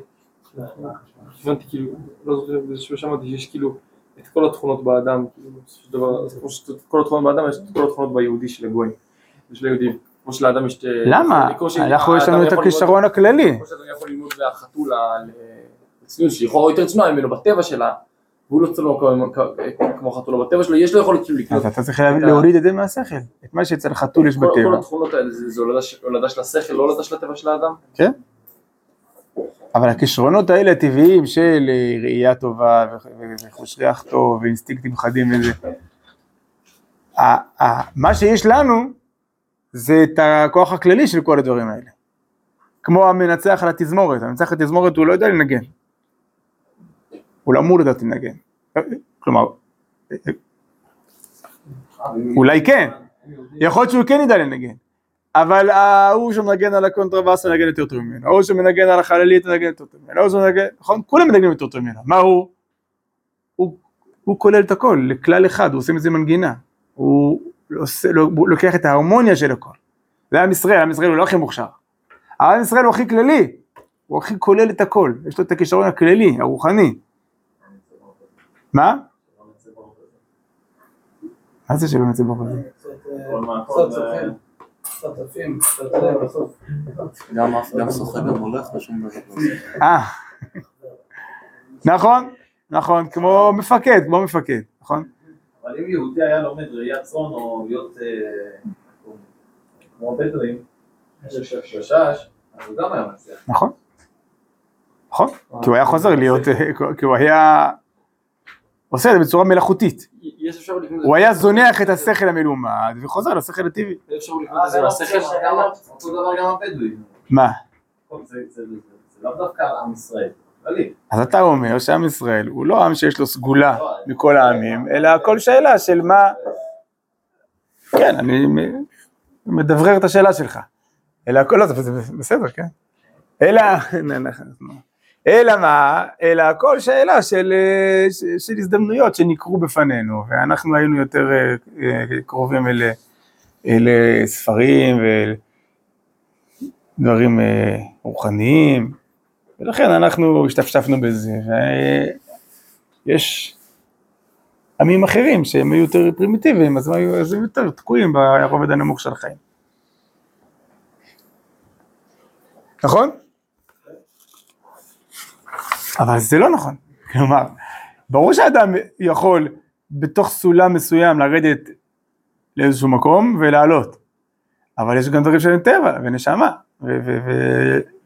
הבנתי כאילו, לא זוכר באיזשהו שמעתי שיש כאילו את כל התכונות באדם, כאילו כמו שאת כל התכונות באדם יש את כל התכונות ביהודי של הגויים, של היהודים, כמו שלאדם יש... את- למה? אנחנו יש לנו את הכישרון הכללי. כמו שאתה יכול ללמוד מהחתולה לצניעות שהיא יכולה יותר צנועה ממנו בטבע שלה, והוא לא צלם כמו- חתולה בטבע שלו, יש לו יכולת כאילו לקנות. אז אתה צריך להוריד את זה מהשכל. את מה שאצל חתול יש כל- כל בטבע. התכונות האלה זה הולדה של השכל, לא הולדה של הטבע של האדם. כן? אבל הכישרונות האלה הטבעיים של אה, ראייה טובה וחוש ריח טוב ואינסטינקטים חדים וזה, מה שיש לנו זה את הכוח הכללי של כל הדברים האלה. כמו המנצח על התזמורת, המנצח על התזמורת הוא לא יודע לנגן. הוא לא אמור לדעת לנגן. כלומר, אולי כן, יכול להיות שהוא כן ידע לנגן. אבל ההוא שמנגן על הקונטרבאס מנגן יותר טוב ממנו, ההוא שמנגן על החלילית מנגן יותר טוב ממנו, ההוא שמנגן, נכון? כולם מנגנים יותר טוב ממנו, מה הוא? הוא, כולל את הכל, לכלל אחד, הוא עושה מזה מנגינה, הוא עושה, לא, הוא לוקח את ההרמוניה של הכל. זה עם ישראל, עם ישראל הוא לא הכי מוכשר, עם ישראל הוא הכי כללי, הוא הכי כולל את הכל, יש לו את הכישרון הכללי, הרוחני. מה? מה זה שלא נצא ברזל? קצת, אה, קצת צופים, קצת צופים, קצת זה בסוף. גם שוחה גם הולך ושום דבר. אה, נכון, נכון, כמו מפקד, כמו מפקד, נכון? אבל אם יהודי היה לומד ראיית צאן או להיות אה, כמו הבדואים, ששש, אז הוא גם היה מצליח. נכון. נכון, כי הוא היה חוזר להיות, אה, כי הוא היה עושה את זה בצורה מלאכותית. הוא היה זונח את השכל המלומד וחוזר לשכל הטבעי. אה, זה זה מהשכל. גם- אותו דבר גם הבדואים. מה? זה- לאו דווקא עם ישראל. אז אתה אומר שעם ישראל הוא לא עם שיש לו סגולה מכל העמים, אלא הכל שאלה של מה... כן, אני מדברר את השאלה שלך. אלא הכל, לא, זה בסדר, כן. אלא, אלא מה, אלא הכל שאלה של, אה, של הזדמנויות שנקרו בפנינו, ואנחנו היינו יותר אה, אה, קרובים אל, אל ספרים ואל דברים רוחניים, ולכן אנחנו השתפשפנו בזה, ויש עמים אחרים שהם היו יותר פרימיטיביים, אז הם היו אז הם יותר תקועים ברובד הנמוך של החיים. נכון? אבל זה לא נכון. כלומר, ברור שאדם יכול בתוך סולם מסוים לרדת לאיזשהו מקום ולעלות, אבל יש גם דברים שהם טבע ונשמה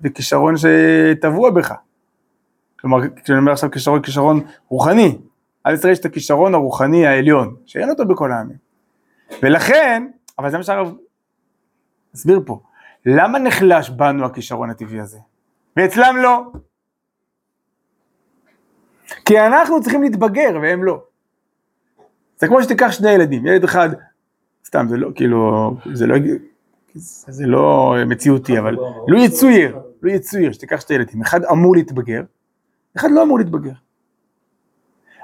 וכישרון שטבוע בך. כלומר, כשאני אומר עכשיו כישרון, כישרון רוחני, עם ישראל יש את הכישרון הרוחני העליון, שאין אותו בכל העמים. ולכן, אבל זה מה שהרב הסביר פה, למה נחלש בנו הכישרון הטבעי הזה? ואצלם לא. כי אנחנו צריכים להתבגר והם לא. זה כמו שתיקח שני ילדים, ילד אחד, סתם, זה לא, כאילו, זה לא, זה לא מציאותי, אבל לא יצויר, לא יצויר, שתיקח שתי ילדים, אחד אמור להתבגר, אחד לא אמור להתבגר.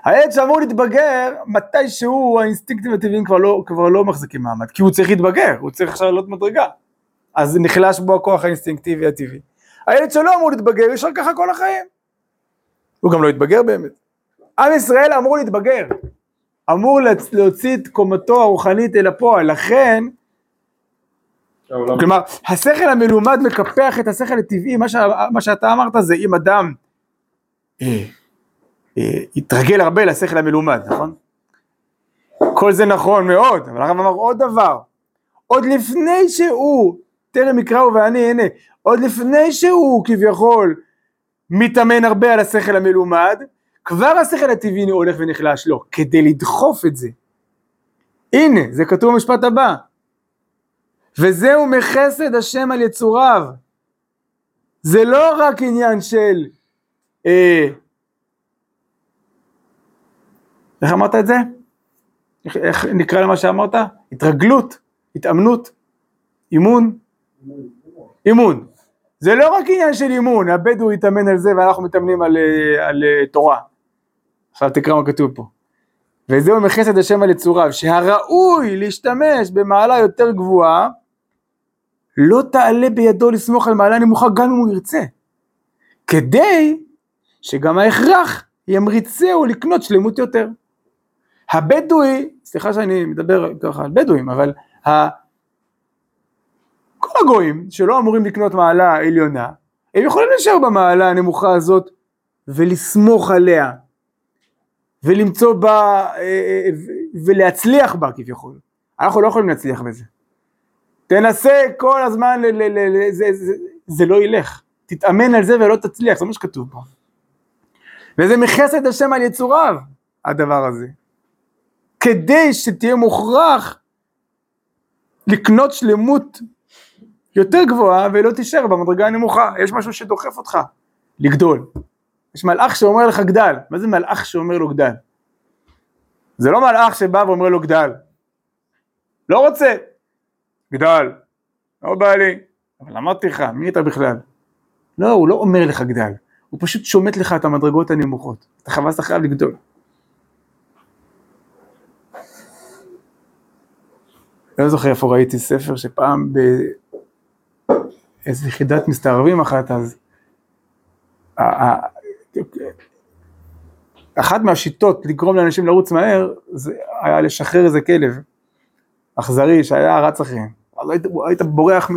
הילד שאמור להתבגר, מתי שהוא האינסטינקטים הטבעיים כבר לא, כבר לא מחזיקים מעמד, כי הוא צריך להתבגר, הוא צריך עכשיו לעלות מדרגה. אז נחלש בו הכוח האינסטינקטיבי הטבעי. הילד שלא אמור להתבגר, יש רק ככה כל החיים. הוא גם לא יתבגר באמת. עם ישראל אמור להתבגר, אמור להוציא את קומתו הרוחנית אל הפועל, לכן, העולם- כלומר, השכל המלומד מקפח את השכל הטבעי, מה, שה, מה שאתה אמרת זה אם אדם אה, אה, יתרגל הרבה לשכל המלומד, נכון? כל זה נכון מאוד, אבל הרב אמר עוד דבר, עוד לפני שהוא, טרם יקראו ואני אענה, עוד לפני שהוא כביכול מתאמן הרבה על השכל המלומד, כבר השכל הטבעי הולך ונחלש לו, כדי לדחוף את זה. הנה, זה כתוב במשפט הבא, וזהו מחסד השם על יצוריו. זה לא רק עניין של, אה, איך אמרת את זה? איך, איך נקרא למה שאמרת? התרגלות, התאמנות, אימון, אימון. זה לא רק עניין של אימון, הבדואי יתאמן על זה ואנחנו מתאמנים על, אה, על אה, תורה. עכשיו תקרא מה כתוב פה. וזהו מחסד השם על יצוריו, שהראוי להשתמש במעלה יותר גבוהה, לא תעלה בידו לסמוך על מעלה נמוכה גם אם הוא ירצה, כדי שגם ההכרח ימריצהו לקנות שלמות יותר. הבדואי, סליחה שאני מדבר ככה על בדואים, אבל ה... כל הגויים שלא אמורים לקנות מעלה עליונה, הם יכולים להישאר במעלה הנמוכה הזאת ולסמוך עליה ולמצוא בה, אה, אה, ולהצליח בה כביכול. אנחנו לא יכולים להצליח בזה. תנסה כל הזמן, ל- ל- ל- ל- זה, זה, זה לא ילך. תתאמן על זה ולא תצליח, זה מה שכתוב פה. וזה מחסד השם על יצוריו, הדבר הזה. כדי שתהיה מוכרח לקנות שלמות יותר גבוהה ולא תישאר במדרגה הנמוכה. יש משהו שדוחף אותך לגדול. יש מלאך שאומר לך גדל. מה זה מלאך שאומר לו גדל? זה לא מלאך שבא ואומר לו גדל. לא רוצה. גדל. לא בא לי. אבל אמרתי לך, מי אתה בכלל? לא, הוא לא אומר לך גדל. הוא פשוט שומט לך את המדרגות הנמוכות. אתה אתה חייב לגדול. לא זוכר איפה ראיתי ספר שפעם באיזו יחידת מסתערבים אחת, אז אחת מהשיטות לגרום לאנשים לרוץ מהר, זה היה לשחרר איזה כלב אכזרי שהיה רץ אחריהם. אז היית, היית בורח מ...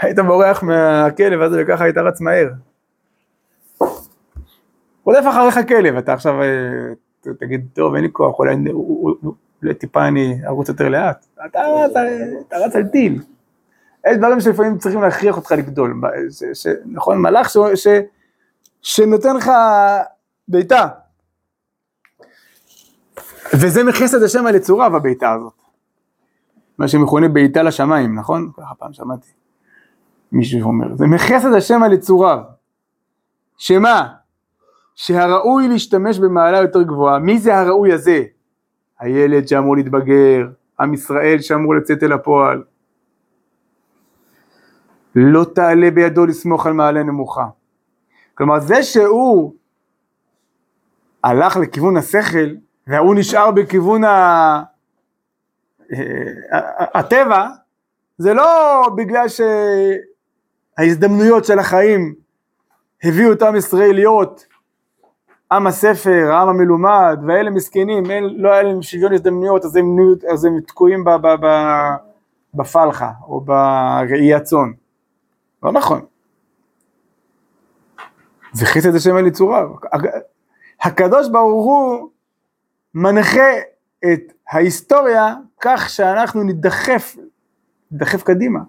היית בורח מהכלב הזה וככה היית רץ מהר. רודף אחריך כלב, אתה עכשיו אה, תגיד, טוב, אין לי כוח, אולי, אולי טיפה אני ארוץ יותר לאט. אתה, אתה, אתה רץ על טיל. יש דברים שלפעמים צריכים להכריח אותך לגדול. ש, ש, נכון, מלאך ש, ש, שנותן לך בעיטה. וזה מחסד השם על יצוריו, הבעיטה הזאת. מה שמכונה בעיטה לשמיים, נכון? ככה פעם שמעתי מישהו אומר. זה מחסד השם על יצוריו. שמה? שהראוי להשתמש במעלה יותר גבוהה. מי זה הראוי הזה? הילד שאמור להתבגר, עם ישראל שאמור לצאת אל הפועל. לא תעלה בידו לסמוך על מעלה נמוכה. כלומר, זה שהוא הלך לכיוון השכל, והוא נשאר בכיוון ה... אה, הטבע, זה לא בגלל שההזדמנויות של החיים הביאו את עם ישראל להיות עם הספר, העם המלומד, והאלה מסכנים, אין, לא היה להם שוויון הזדמנויות, אז הם, אז הם תקועים ב, ב, ב, בפלחה או בראי הצאן. לא נכון. זה חסד השם על יצוריו. הקדוש ברוך הוא מנחה את ההיסטוריה כך שאנחנו נידחף, נידחף קדימה.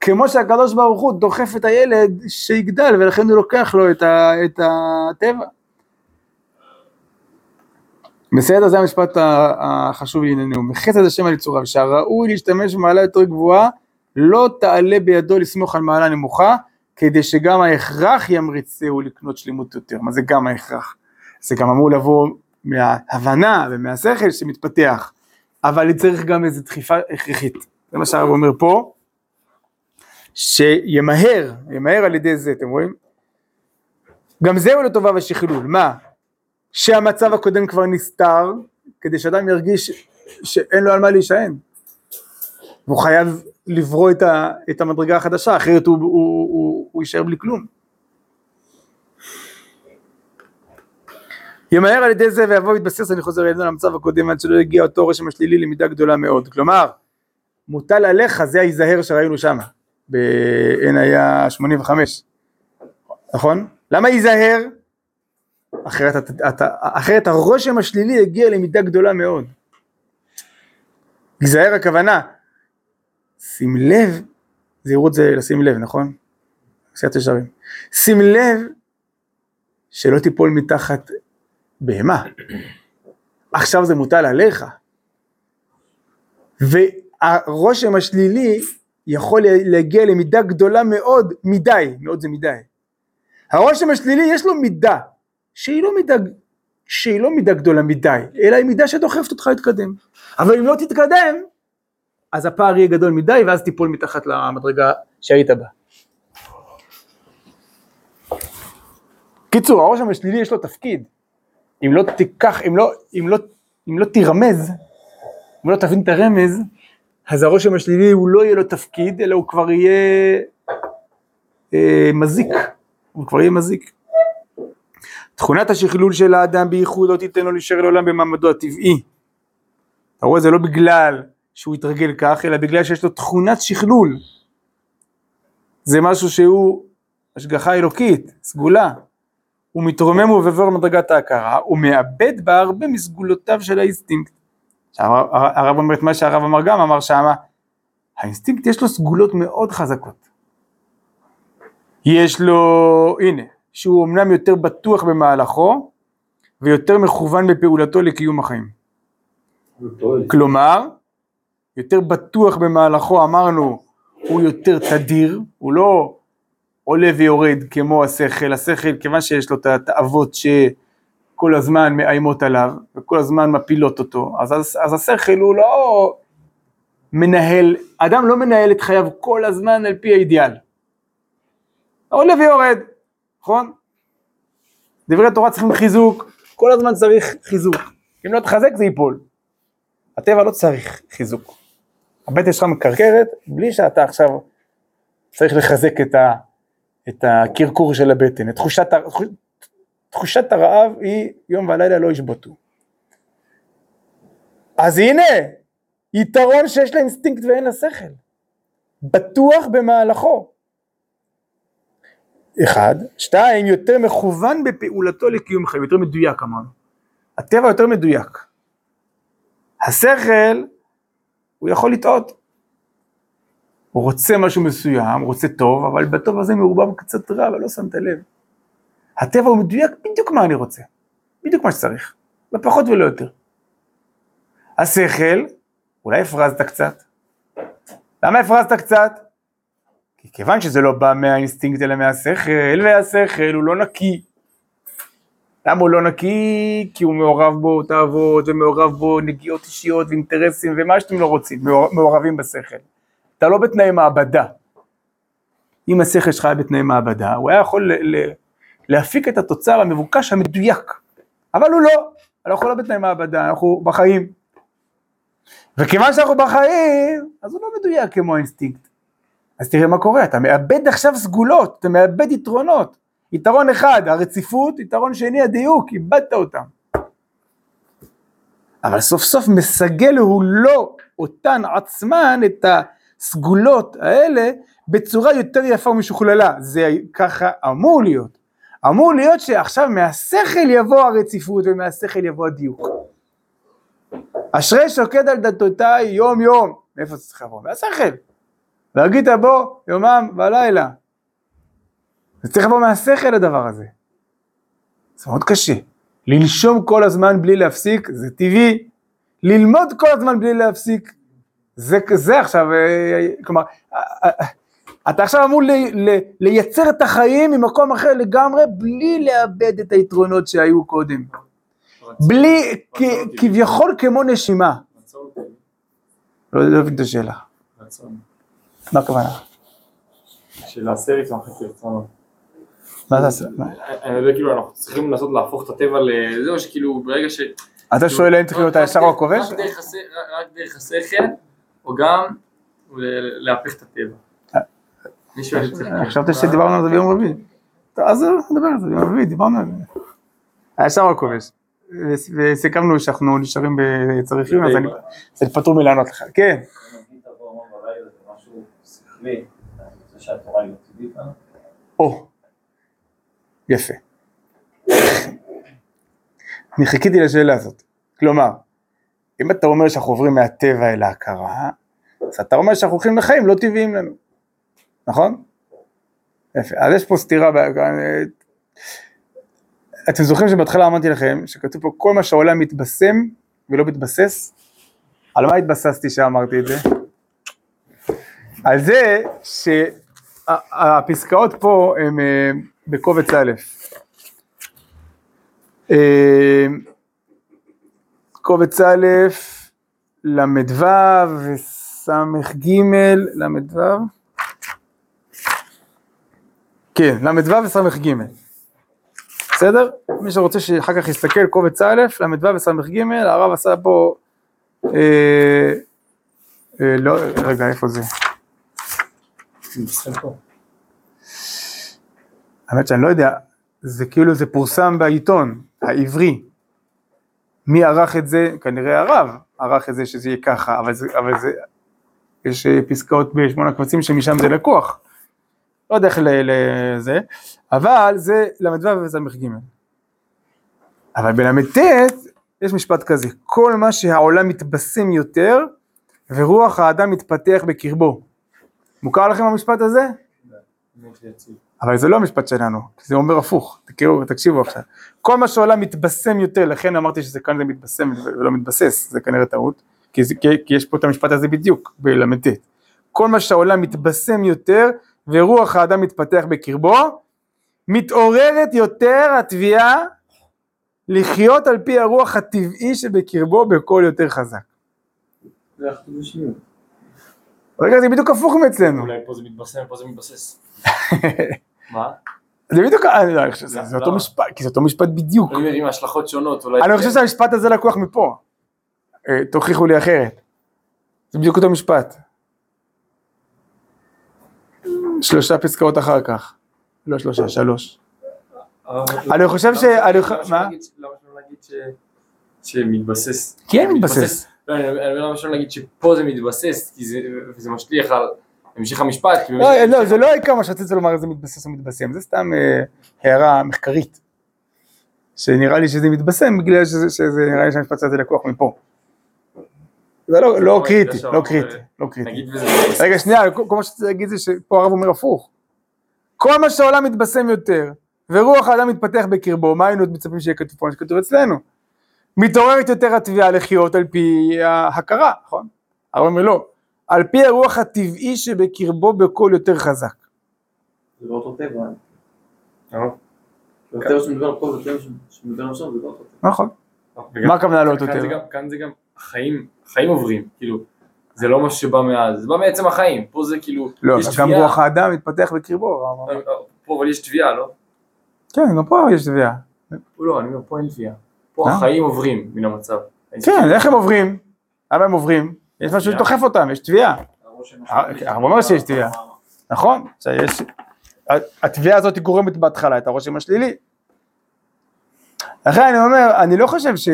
כמו שהקדוש ברוך הוא דוחף את הילד שיגדל ולכן הוא לוקח לו את, ה, את הטבע. בסדר, זה המשפט החשוב לענייננו. מחסד השם על יצוריו, שהראוי להשתמש במעלה יותר גבוהה, לא תעלה בידו לסמוך על מעלה נמוכה, כדי שגם ההכרח ימריצהו לקנות שלמות יותר. מה זה גם ההכרח? זה גם אמור לבוא מההבנה ומהשכל שמתפתח, אבל צריך גם איזו דחיפה הכרחית. זה מה שהרב אומר פה, שימהר, ימהר על ידי זה, אתם רואים? גם זהו לטובה ושכלול, מה? שהמצב הקודם כבר נסתר, כדי שאדם ירגיש שאין לו על מה להישען. והוא חייב לברוא את, ה, את המדרגה החדשה, אחרת הוא, הוא, הוא, הוא יישאר בלי כלום. ימהר על ידי זה ויבוא ויתבסס, אני חוזר אלינו למצב הקודם עד שלא יגיע אותו רשם השלילי למידה גדולה מאוד. כלומר, מוטל עליך, זה ההיזהר שראינו שם, בעין היה 85, נכון? למה ייזהר? אחרת, אחרת הרושם השלילי יגיע למידה גדולה מאוד. ייזהר הכוונה, שים לב, זהירות זה לשים לב, נכון? עשיית ישרים. שים לב שלא תיפול מתחת בהמה. עכשיו זה מוטל עליך. והרושם השלילי יכול להגיע למידה גדולה מאוד, מדי, מאוד זה מדי. הרושם השלילי יש לו מידה, שהיא לא מידה, שהיא לא מידה גדולה מדי, אלא היא מידה שדוחפת אותך להתקדם. אבל אם לא תתקדם, אז הפער יהיה גדול מדי, ואז תיפול מתחת למדרגה שהיית בה. קיצור, הרושם השלילי יש לו תפקיד. אם לא תיקח, אם לא, אם לא, אם לא תרמז, אם לא תבין את הרמז, אז הרושם השלילי הוא לא יהיה לו תפקיד, אלא הוא כבר יהיה אה, מזיק. הוא כבר יהיה מזיק. תכונת השכלול של האדם בייחוד לא תיתן לו להישאר לעולם במעמדו הטבעי. אתה רואה, זה לא בגלל שהוא יתרגל כך, אלא בגלל שיש לו תכונת שכלול. זה משהו שהוא השגחה אלוקית, סגולה. הוא מתרומם ועובר למדרגת ההכרה, הוא מאבד בה הרבה מסגולותיו של האינסטינקט. הרב אומר את מה שהרב אמר גם, אמר שמה, האינסטינקט יש לו סגולות מאוד חזקות. יש לו, הנה, שהוא אמנם יותר בטוח במהלכו, ויותר מכוון בפעולתו לקיום החיים. כלומר, יותר בטוח במהלכו, אמרנו, הוא יותר תדיר, הוא לא עולה ויורד כמו השכל, השכל כיוון שיש לו את התאוות שכל הזמן מאיימות עליו וכל הזמן מפילות אותו, אז, אז, אז השכל הוא לא מנהל, אדם לא מנהל את חייו כל הזמן על פי האידיאל. עולה ויורד, נכון? דברי תורה צריכים חיזוק, כל הזמן צריך חיזוק. אם לא תחזק זה ייפול. הטבע לא צריך חיזוק. הבטן שלך מקרקרת בלי שאתה עכשיו צריך לחזק את, ה, את הקרקור של הבטן. את תחושת, תחושת הרעב היא יום ולילה לא ישבתו. אז הנה, יתרון שיש לה אינסטינקט ואין לה שכל. בטוח במהלכו. אחד, שתיים, יותר מכוון בפעולתו לקיום חיים, יותר מדויק אמרנו. הטבע יותר מדויק. השכל, הוא יכול לטעות. הוא רוצה משהו מסוים, רוצה טוב, אבל בטוב הזה מעורבב קצת רע ולא שמת לב. הטבע הוא מדויק בדיוק מה אני רוצה, בדיוק מה שצריך, לא פחות ולא יותר. השכל, אולי הפרזת קצת. למה הפרזת קצת? כי כיוון שזה לא בא מהאינסטינקט אלא מהשכל, והשכל הוא לא נקי. למה הוא לא נקי? כי הוא מעורב בו תאוות, ומעורב בו נגיעות אישיות ואינטרסים ומה שאתם לא רוצים, מעורבים בשכל. אתה לא בתנאי מעבדה. אם השכל שלך היה בתנאי מעבדה, הוא היה יכול להפיק את התוצר המבוקש המדויק. אבל הוא לא, אנחנו לא בתנאי מעבדה, אנחנו בחיים. וכיוון שאנחנו בחיים, אז הוא לא מדויק כמו האינסטינקט. אז תראה מה קורה, אתה מאבד עכשיו סגולות, אתה מאבד יתרונות. יתרון אחד, הרציפות, יתרון שני, הדיוק, איבדת אותם. אבל סוף סוף מסגל הוא לא אותן עצמן, את הסגולות האלה, בצורה יותר יפה ומשוכללה. זה ככה אמור להיות. אמור להיות שעכשיו מהשכל יבוא הרציפות ומהשכל יבוא הדיוק. אשרי שוקד על דתותיי יום יום. מאיפה זה צריך לבוא? מהשכל. והגית בו יומם ולילה. זה צריך לבוא מהשכל הדבר הזה. זה מאוד קשה. לנשום כל הזמן בלי להפסיק, זה טבעי. ללמוד כל הזמן בלי להפסיק, זה, זה עכשיו, אה, כלומר, אה, אה, אתה עכשיו אמור ל, ל, לייצר את החיים ממקום אחר לגמרי, בלי לאבד את היתרונות שהיו קודם. בלי, כ, כביכול כמו נשימה. לא מבין את השאלה. מה הכוונה? של הסרט ואחרי רצונות. מה זה עשה? אני יודע, כאילו, אנחנו צריכים לנסות להפוך את הטבע לזהו, שכאילו, ברגע ש... אתה שואל האם צריך להיות הישר או הכובש? רק דרך השכל, או גם להפך את הטבע. אני שואל את זה. חשבתי שדיברנו על זה ביום רביעי. אז נדבר על זה ביום רביעי, דיברנו על זה. הישר או הכובש. וסיכמנו שאנחנו נשארים בצריכים, אז אני פטור מלענות לך. כן. או, יפה. אני חיכיתי לשאלה הזאת. כלומר, אם אתה אומר שאנחנו עוברים מהטבע אל ההכרה, אז אתה אומר שאנחנו הולכים לחיים לא טבעיים לנו, נכון? יפה. אז יש פה סתירה, אתם זוכרים שבהתחלה אמרתי לכם שכתוב פה כל מה שהעולם מתבשם ולא מתבסס? על מה התבססתי שאמרתי את זה? על זה שהפסקאות פה הן בקובץ א'. אה, קובץ א', ל"ו וס"ג, ל"ו, כן, ל"ו וס"ג. בסדר? מי שרוצה שאחר כך יסתכל, קובץ א', ל"ו וס"ג, הרב עשה פה, אה, אה, לא, רגע, איפה זה? האמת שאני לא יודע, זה כאילו זה פורסם בעיתון העברי. מי ערך את זה? כנראה הרב ערך את זה שזה יהיה ככה, אבל זה, אבל זה יש פסקאות בשמונה קבצים שמשם זה לקוח. לא יודע איך לזה, אבל זה ל"ו וס"ג. אבל בל"ט יש משפט כזה, כל מה שהעולם מתבשם יותר ורוח האדם מתפתח בקרבו. מוכר לכם המשפט הזה? אבל זה לא המשפט שלנו, זה אומר הפוך, תקראו, תקשיבו עכשיו. כל מה שהעולם מתבשם יותר, לכן אמרתי שזה כאן זה מתבשם ולא מתבסס, זה כנראה טעות, כי, זה, כי, כי יש פה את המשפט הזה בדיוק, בל"ט. כל מה שהעולם מתבשם יותר ורוח האדם מתפתח בקרבו, מתעוררת יותר התביעה לחיות על פי הרוח הטבעי שבקרבו בקול יותר חזק. זה אחדות ושניות. רגע, זה בדיוק הפוך מאצלנו. אולי פה זה מתבשם, פה זה מתבסס. מה? זה בדיוק, אני לא, חושב שזה זה אותו למה? משפט, כי זה אותו משפט בדיוק. אני אומר עם השלכות שונות, אולי... אני חושב שהמשפט הזה לקוח מפה. אה, תוכיחו לי אחרת. זה בדיוק אותו משפט. שלושה פסקאות אחר כך. לא שלושה, שלוש. אני חושב ש- מה? למה שלא להגיד. שמתבסס? כן מתבסס. לא, אני אומר למה שלא להגיד שפה זה מתבסס, כי זה, משליך על המשך המשפט. לא, לא, זה לא העיקר מה שרציתי לומר, זה מתבסס או מתבשם, זה סתם אה, הערה מחקרית. שנראה לי שזה מתבשם בגלל שזה, נראה לי שהמשפט הזה לקוח מפה. זה לא, לא קריטי, לא קריטי, לא קריטי. רגע, שנייה, כל מה שרציתי להגיד זה שפה הרב אומר הפוך. כל מה שהעולם מתבשם יותר, ורוח האדם מתפתח בקרבו, מה היינו מצפים שיהיה כתוב פה, שכתוב אצלנו? מתעוררת יותר התביעה לחיות על פי ההכרה, נכון? הרב אומר לא, על פי הרוח הטבעי שבקרבו בקול יותר חזק. זה לא אותו טבע. אה, הטבע שמדבר פה והטבע שמדבר שם זה לא אותו טבע. נכון. וגם- מה הכוונה לא אותו טבע? גם- כאן זה גם החיים, החיים עוברים, כאילו, זה לא משהו שבא מאז, זה בא מעצם החיים, פה זה כאילו, לא, גם רוח האדם מתפתח בקרבו. פה אבל יש תביעה, לא? כן, גם פה יש תביעה. לא, אני אומר, פה אין תביעה, פה אה? החיים עוברים מן המצב. כן, איך הם עוברים? למה הם עוברים? יש משהו שדוחף אותם, יש תביעה. הרב אומר שיש תביעה. נכון? התביעה הזאת גורמת בהתחלה את הרושם השלילי. לכן אני אומר, אני לא חושב ש...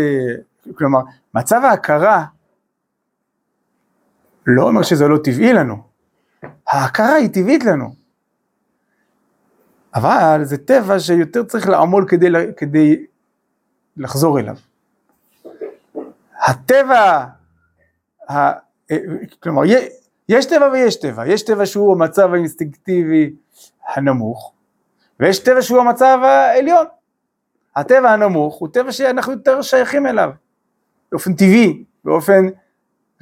כלומר, מצב ההכרה לא אומר שזה לא טבעי לנו. ההכרה היא טבעית לנו. אבל זה טבע שיותר צריך לעמול כדי, כדי לחזור אליו. הטבע, כלומר, יה- יש טבע ויש טבע, יש טבע שהוא המצב האינסטינקטיבי הנמוך, ויש טבע שהוא המצב העליון. הטבע הנמוך הוא טבע שאנחנו יותר שייכים אליו, באופן טבעי, באופן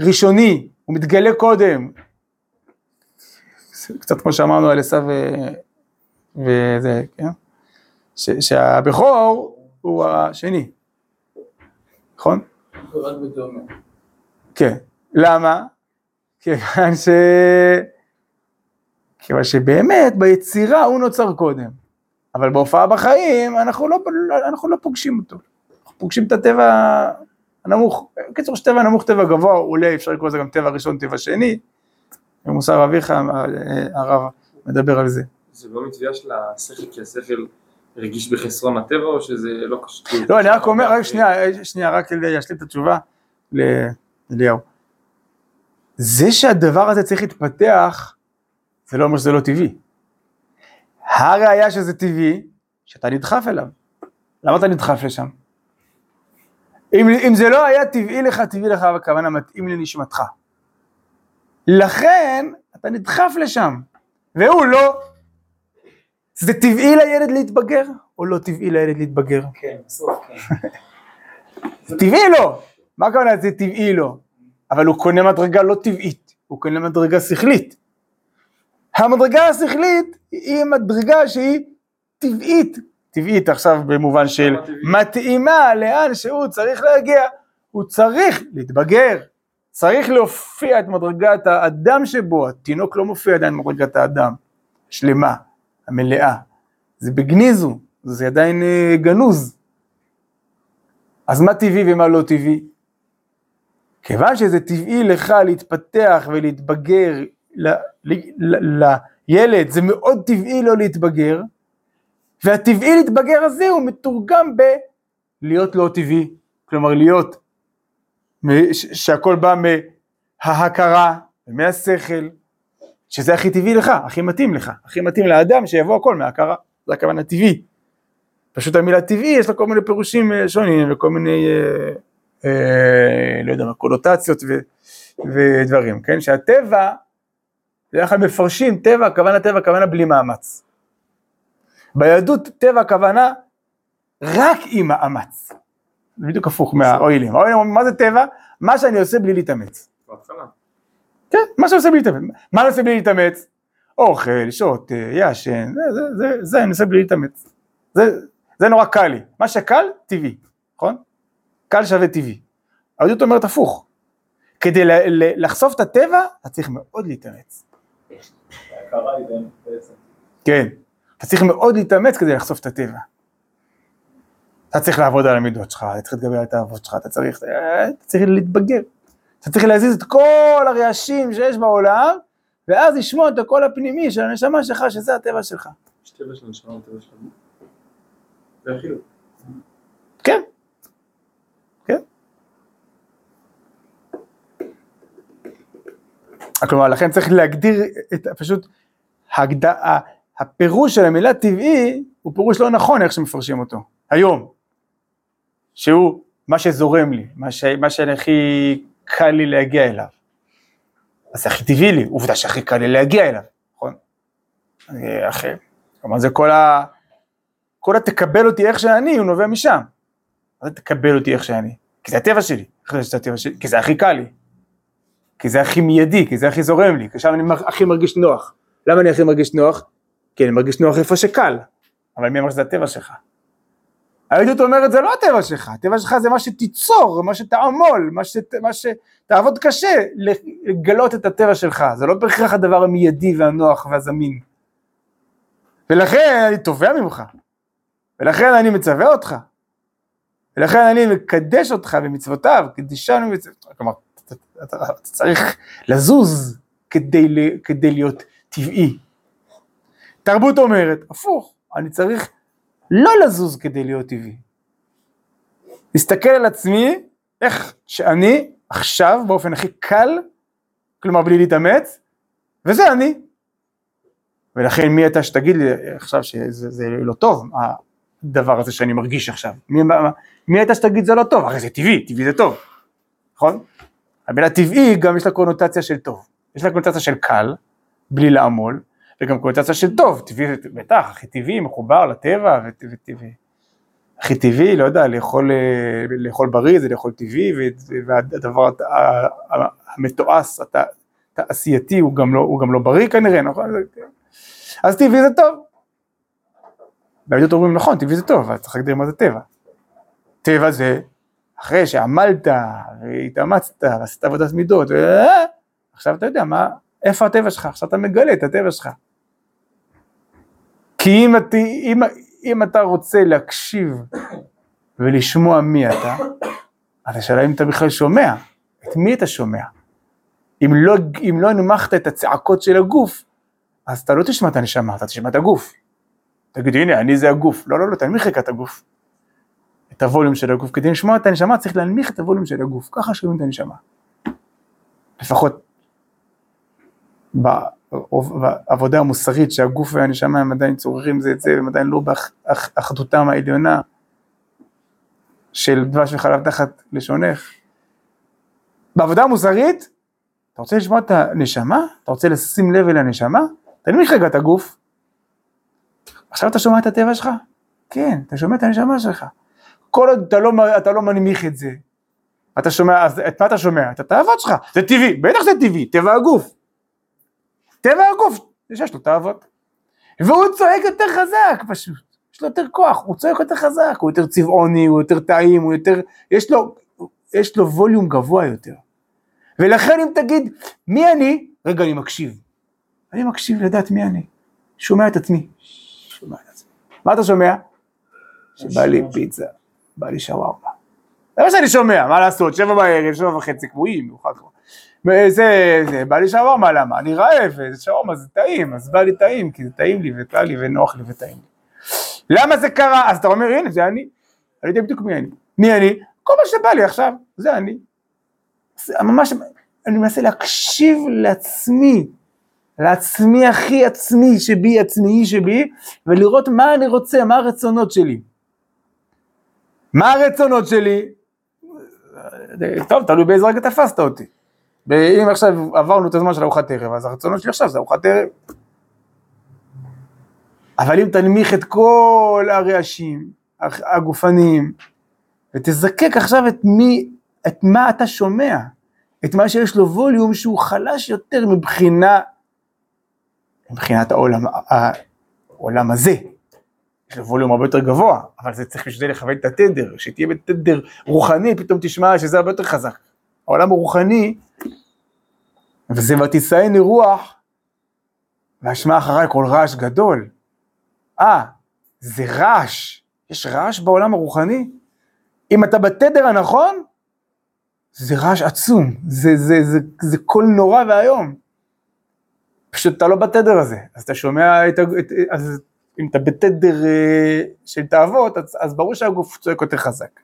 ראשוני, הוא מתגלה קודם. קצת כמו שאמרנו על עשיו וזה, כן? ש- שהבכור הוא השני, נכון? כן. למה? כיוון ש... כיוון שבאמת ביצירה הוא נוצר קודם, אבל בהופעה בחיים אנחנו לא, אנחנו לא פוגשים אותו, אנחנו פוגשים את הטבע הנמוך, בקיצור יש טבע נמוך, טבע גבוה, אולי אפשר לקרוא לזה גם טבע ראשון, טבע שני, במוסר אביך הרב מדבר על זה. זה לא מתביעה של השכל, כי השכל הרגיש בחסרון הטבע, או שזה לא קשור? לא, אני רק אומר, רק שנייה, שנייה, רק להשלים את התשובה לאליהו. זה שהדבר הזה צריך להתפתח, זה לא אומר שזה לא טבעי. הראיה שזה טבעי, שאתה נדחף אליו. למה אתה נדחף לשם? אם, אם זה לא היה טבעי לך, טבעי לך, בכוונה מתאים לנשמתך. לכן, אתה נדחף לשם, והוא לא. זה טבעי לילד להתבגר, או לא טבעי לילד להתבגר? כן, בסוף כן. טבעי לו. מה הכוונה זה טבעי לו? אבל הוא קונה מדרגה לא טבעית, הוא קונה מדרגה שכלית. המדרגה השכלית היא מדרגה שהיא טבעית, טבעית עכשיו במובן של? מתאימה לאן שהוא צריך להגיע, הוא צריך להתבגר, צריך להופיע את מדרגת האדם שבו, התינוק לא מופיע עדיין במדרגת האדם, שלמה, המלאה, זה בגניזו, זה עדיין אה, גנוז. אז מה טבעי ומה לא טבעי? כיוון שזה טבעי לך להתפתח ולהתבגר ל, ל, ל, לילד, זה מאוד טבעי לו להתבגר, והטבעי להתבגר הזה הוא מתורגם בלהיות לא טבעי, כלומר להיות, שהכל בא מההכרה, מהשכל, שזה הכי טבעי לך, הכי מתאים לך, הכי מתאים לאדם שיבוא הכל מהכרה, זה הכוונה טבעי. פשוט המילה טבעי יש לה כל מיני פירושים אה, שונים וכל מיני, אה, לא יודע מה, קונוטציות ו, ודברים, כן? שהטבע, בדרך כלל מפרשים טבע, הכוונה טבע, הכוונה בלי מאמץ. ביהדות טבע הכוונה רק עם מאמץ. זה בדיוק הפוך מהאוילים. האוילים אומרים, מה זה טבע? מה שאני עושה בלי להתאמץ. כן, מה שאני עושה בלי להתאמץ. מה אני עושה בלי להתאמץ? אוכל, שוט, ישן, זה, זה, זה, זה אני עושה בלי להתאמץ. זה, זה נורא קל לי. מה שקל, טבעי, נכון? קל שווה טבעי. היהדות אומרת הפוך. כדי לחשוף את הטבע, אתה צריך מאוד להתאמץ. כן. אתה צריך מאוד להתאמץ כדי לחשוף את הטבע. אתה צריך לעבוד על המידות שלך, אתה צריך להתגבר על התאוות שלך, אתה צריך, אה, אתה צריך להתבגר. אתה צריך להזיז את כל הרעשים שיש בעולם, ואז לשמוע את הקול הפנימי של הנשמה שלך, שזה הטבע שלך. יש טבע של הנשמה וטבע של הגוף. זה החילוק. כן. כן. כלומר, לכן צריך להגדיר את, פשוט, הגד... הפירוש של המילה טבעי הוא פירוש לא נכון איך שמפרשים אותו, היום. שהוא מה שזורם לי, מה, ש... מה שהכי קל לי להגיע אליו. אז זה הכי טבעי לי, עובדה שהכי קל לי להגיע אליו, נכון? הכי, כלומר זה כל ה... כל התקבל אותי איך שאני, הוא נובע משם. זה תקבל אותי איך שאני? כי זה הטבע שלי, זה הטבע שלי? כי זה הכי קל לי. כי זה הכי מיידי, כי זה הכי זורם לי, כי שם אני הכי מרגיש נוח. למה אני הכי מרגיש נוח? כי אני מרגיש נוח איפה שקל. אבל מי אמר שזה הטבע שלך? היהדות אומרת זה לא הטבע שלך, הטבע שלך זה מה שתיצור, מה שתעמול, מה, שת, מה שתעבוד קשה לגלות את הטבע שלך, זה לא בהכרח הדבר המיידי והנוח והזמין. ולכן אני תובע ממך, ולכן אני מצווה אותך, ולכן אני מקדש אותך במצוותיו, קדישנו במצוותיו, כלומר, אתה, צריך לזוז כדי, כדי להיות טבעי. תרבות אומרת, הפוך, אני צריך לא לזוז כדי להיות טבעי. להסתכל על עצמי, איך שאני עכשיו באופן הכי קל, כלומר בלי להתאמץ, וזה אני. ולכן מי אתה שתגיד לי עכשיו שזה זה לא טוב, הדבר הזה שאני מרגיש עכשיו. מי, מי אתה שתגיד זה לא טוב, הרי זה טבעי, טבעי זה טוב, נכון? המילה טבעי גם יש לה קונוטציה של טוב, יש לה קונוטציה של קל, בלי לעמול, וגם קונוטציה של טוב, טבעי, זה- בטח, הכי טבעי, מחובר לטבע, וטבעי. הכי טבעי, לא יודע, לאכול, אה, לאכול בריא זה לאכול טבעי, והדבר המתועש, הת- התעשייתי, הוא גם לא, הוא גם לא בריא כנראה, נכון? אז טבעי זה טוב. ביהדות אומרים נכון, טבעי זה טוב, אבל צריך להגדיר מה זה טבע. טבע זה אחרי שעמלת והתאמצת ועשית עבודת מידות, ו... עכשיו אתה יודע מה, איפה הטבע שלך, עכשיו אתה מגלה את הטבע שלך. כי אם, את, אם, אם אתה רוצה להקשיב ולשמוע מי אתה, אז השאלה אם אתה בכלל שומע, את מי אתה שומע. אם לא, אם לא הנמכת את הצעקות של הגוף, אז אתה לא תשמע את הנשמה, אתה תשמע את הגוף. תגיד, הנה, אני זה הגוף. לא, לא, לא, תנמיך רגע את הגוף. את הווליום של הגוף. כדי לשמוע את הנשמה צריך להנמיך את הווליום של הגוף. ככה שומעים את הנשמה. לפחות בעבודה המוסרית שהגוף והנשמה הם עדיין צוררים זה את זה, הם עדיין לא באחדותם העליונה של דבש וחלב תחת לשונך. בעבודה המוסרית, אתה רוצה לשמוע את הנשמה? אתה רוצה לשים לב אל הנשמה? תנמיך רגע את הגוף. עכשיו אתה שומע את הטבע שלך? כן, אתה שומע את הנשמה שלך. כל עוד אתה לא, אתה לא מנמיך את זה, אתה שומע, אז את מה אתה שומע? את התאוות שלך, זה טבעי, בטח זה טבעי, טבע הגוף. טבע הגוף, יש לו תאוות. והוא צועק יותר חזק פשוט, יש לו יותר כוח, הוא צועק יותר חזק, הוא יותר צבעוני, הוא יותר טעים, הוא יותר, יש לו, יש לו ווליום גבוה יותר. ולכן אם תגיד, מי אני? רגע, אני מקשיב. אני מקשיב לדעת מי אני. שומע את עצמי. שומע את עצמי. מה אתה שומע? שבא לי פיצה, בא לי שווארמה. זה מה שאני שומע, מה לעשות, שבע בערב, שבע וחצי קבועים, מאוחר כבר. זה, זה, בא לי שווארמה, למה? אני רעב, זה שווארמה זה טעים, אז בא לי טעים, כי זה טעים לי וקל לי ונוח לי וטעים לי. למה זה קרה? אז אתה אומר, הנה, זה אני. אני יודע בדיוק מי אני. מי אני? כל מה שבא לי עכשיו, זה אני. זה ממש, אני מנסה להקשיב לעצמי, לעצמי הכי עצמי שבי, עצמי שבי, ולראות מה אני רוצה, מה הרצונות שלי. מה הרצונות שלי? טוב, תלוי באיזה רגע תפסת אותי. ואם עכשיו עברנו את הזמן של ארוחת ערב, אז הרצונות שלי עכשיו זה ארוחת ערב. אבל אם תנמיך את כל הרעשים הגופניים, ותזקק עכשיו את מי, את מה אתה שומע, את מה שיש לו ווליום שהוא חלש יותר מבחינה, מבחינת העולם, העולם הזה. יש לו ווליום הרבה יותר גבוה, אבל זה צריך בשביל זה לכוון את התדר, שתהיה בתדר רוחני, פתאום תשמע שזה הרבה יותר חזק. העולם הרוחני, וזה ותישאני רוח, והשמע אחריי כל רעש גדול. אה, זה רעש, יש רעש בעולם הרוחני? אם אתה בתדר הנכון, זה רעש עצום, זה, זה, זה, זה קול נורא ואיום. פשוט אתה לא בתדר הזה, אז אתה שומע את, את אז אם אתה בתדר אה, של תאוות, אז, אז ברור שהגוף צועק יותר חזק.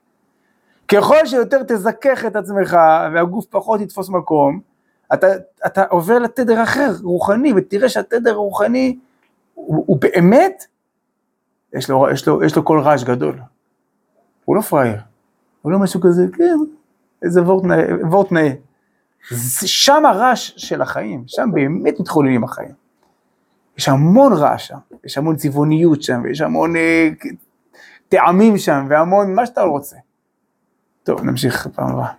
ככל שיותר תזכך את עצמך והגוף פחות יתפוס מקום, אתה, אתה עובר לתדר אחר, רוחני, ותראה שהתדר הרוחני הוא, הוא באמת, יש לו, יש, לו, יש לו קול רעש גדול. הוא לא פראייר, הוא לא משהו כזה, כן, איזה וורט נאה. שם הרעש של החיים, שם באמת מתחוללים החיים. יש המון רעש שם, יש המון צבעוניות שם, ויש המון אה, טעמים שם, והמון מה שאתה רוצה. טוב, נמשיך פעם הבאה.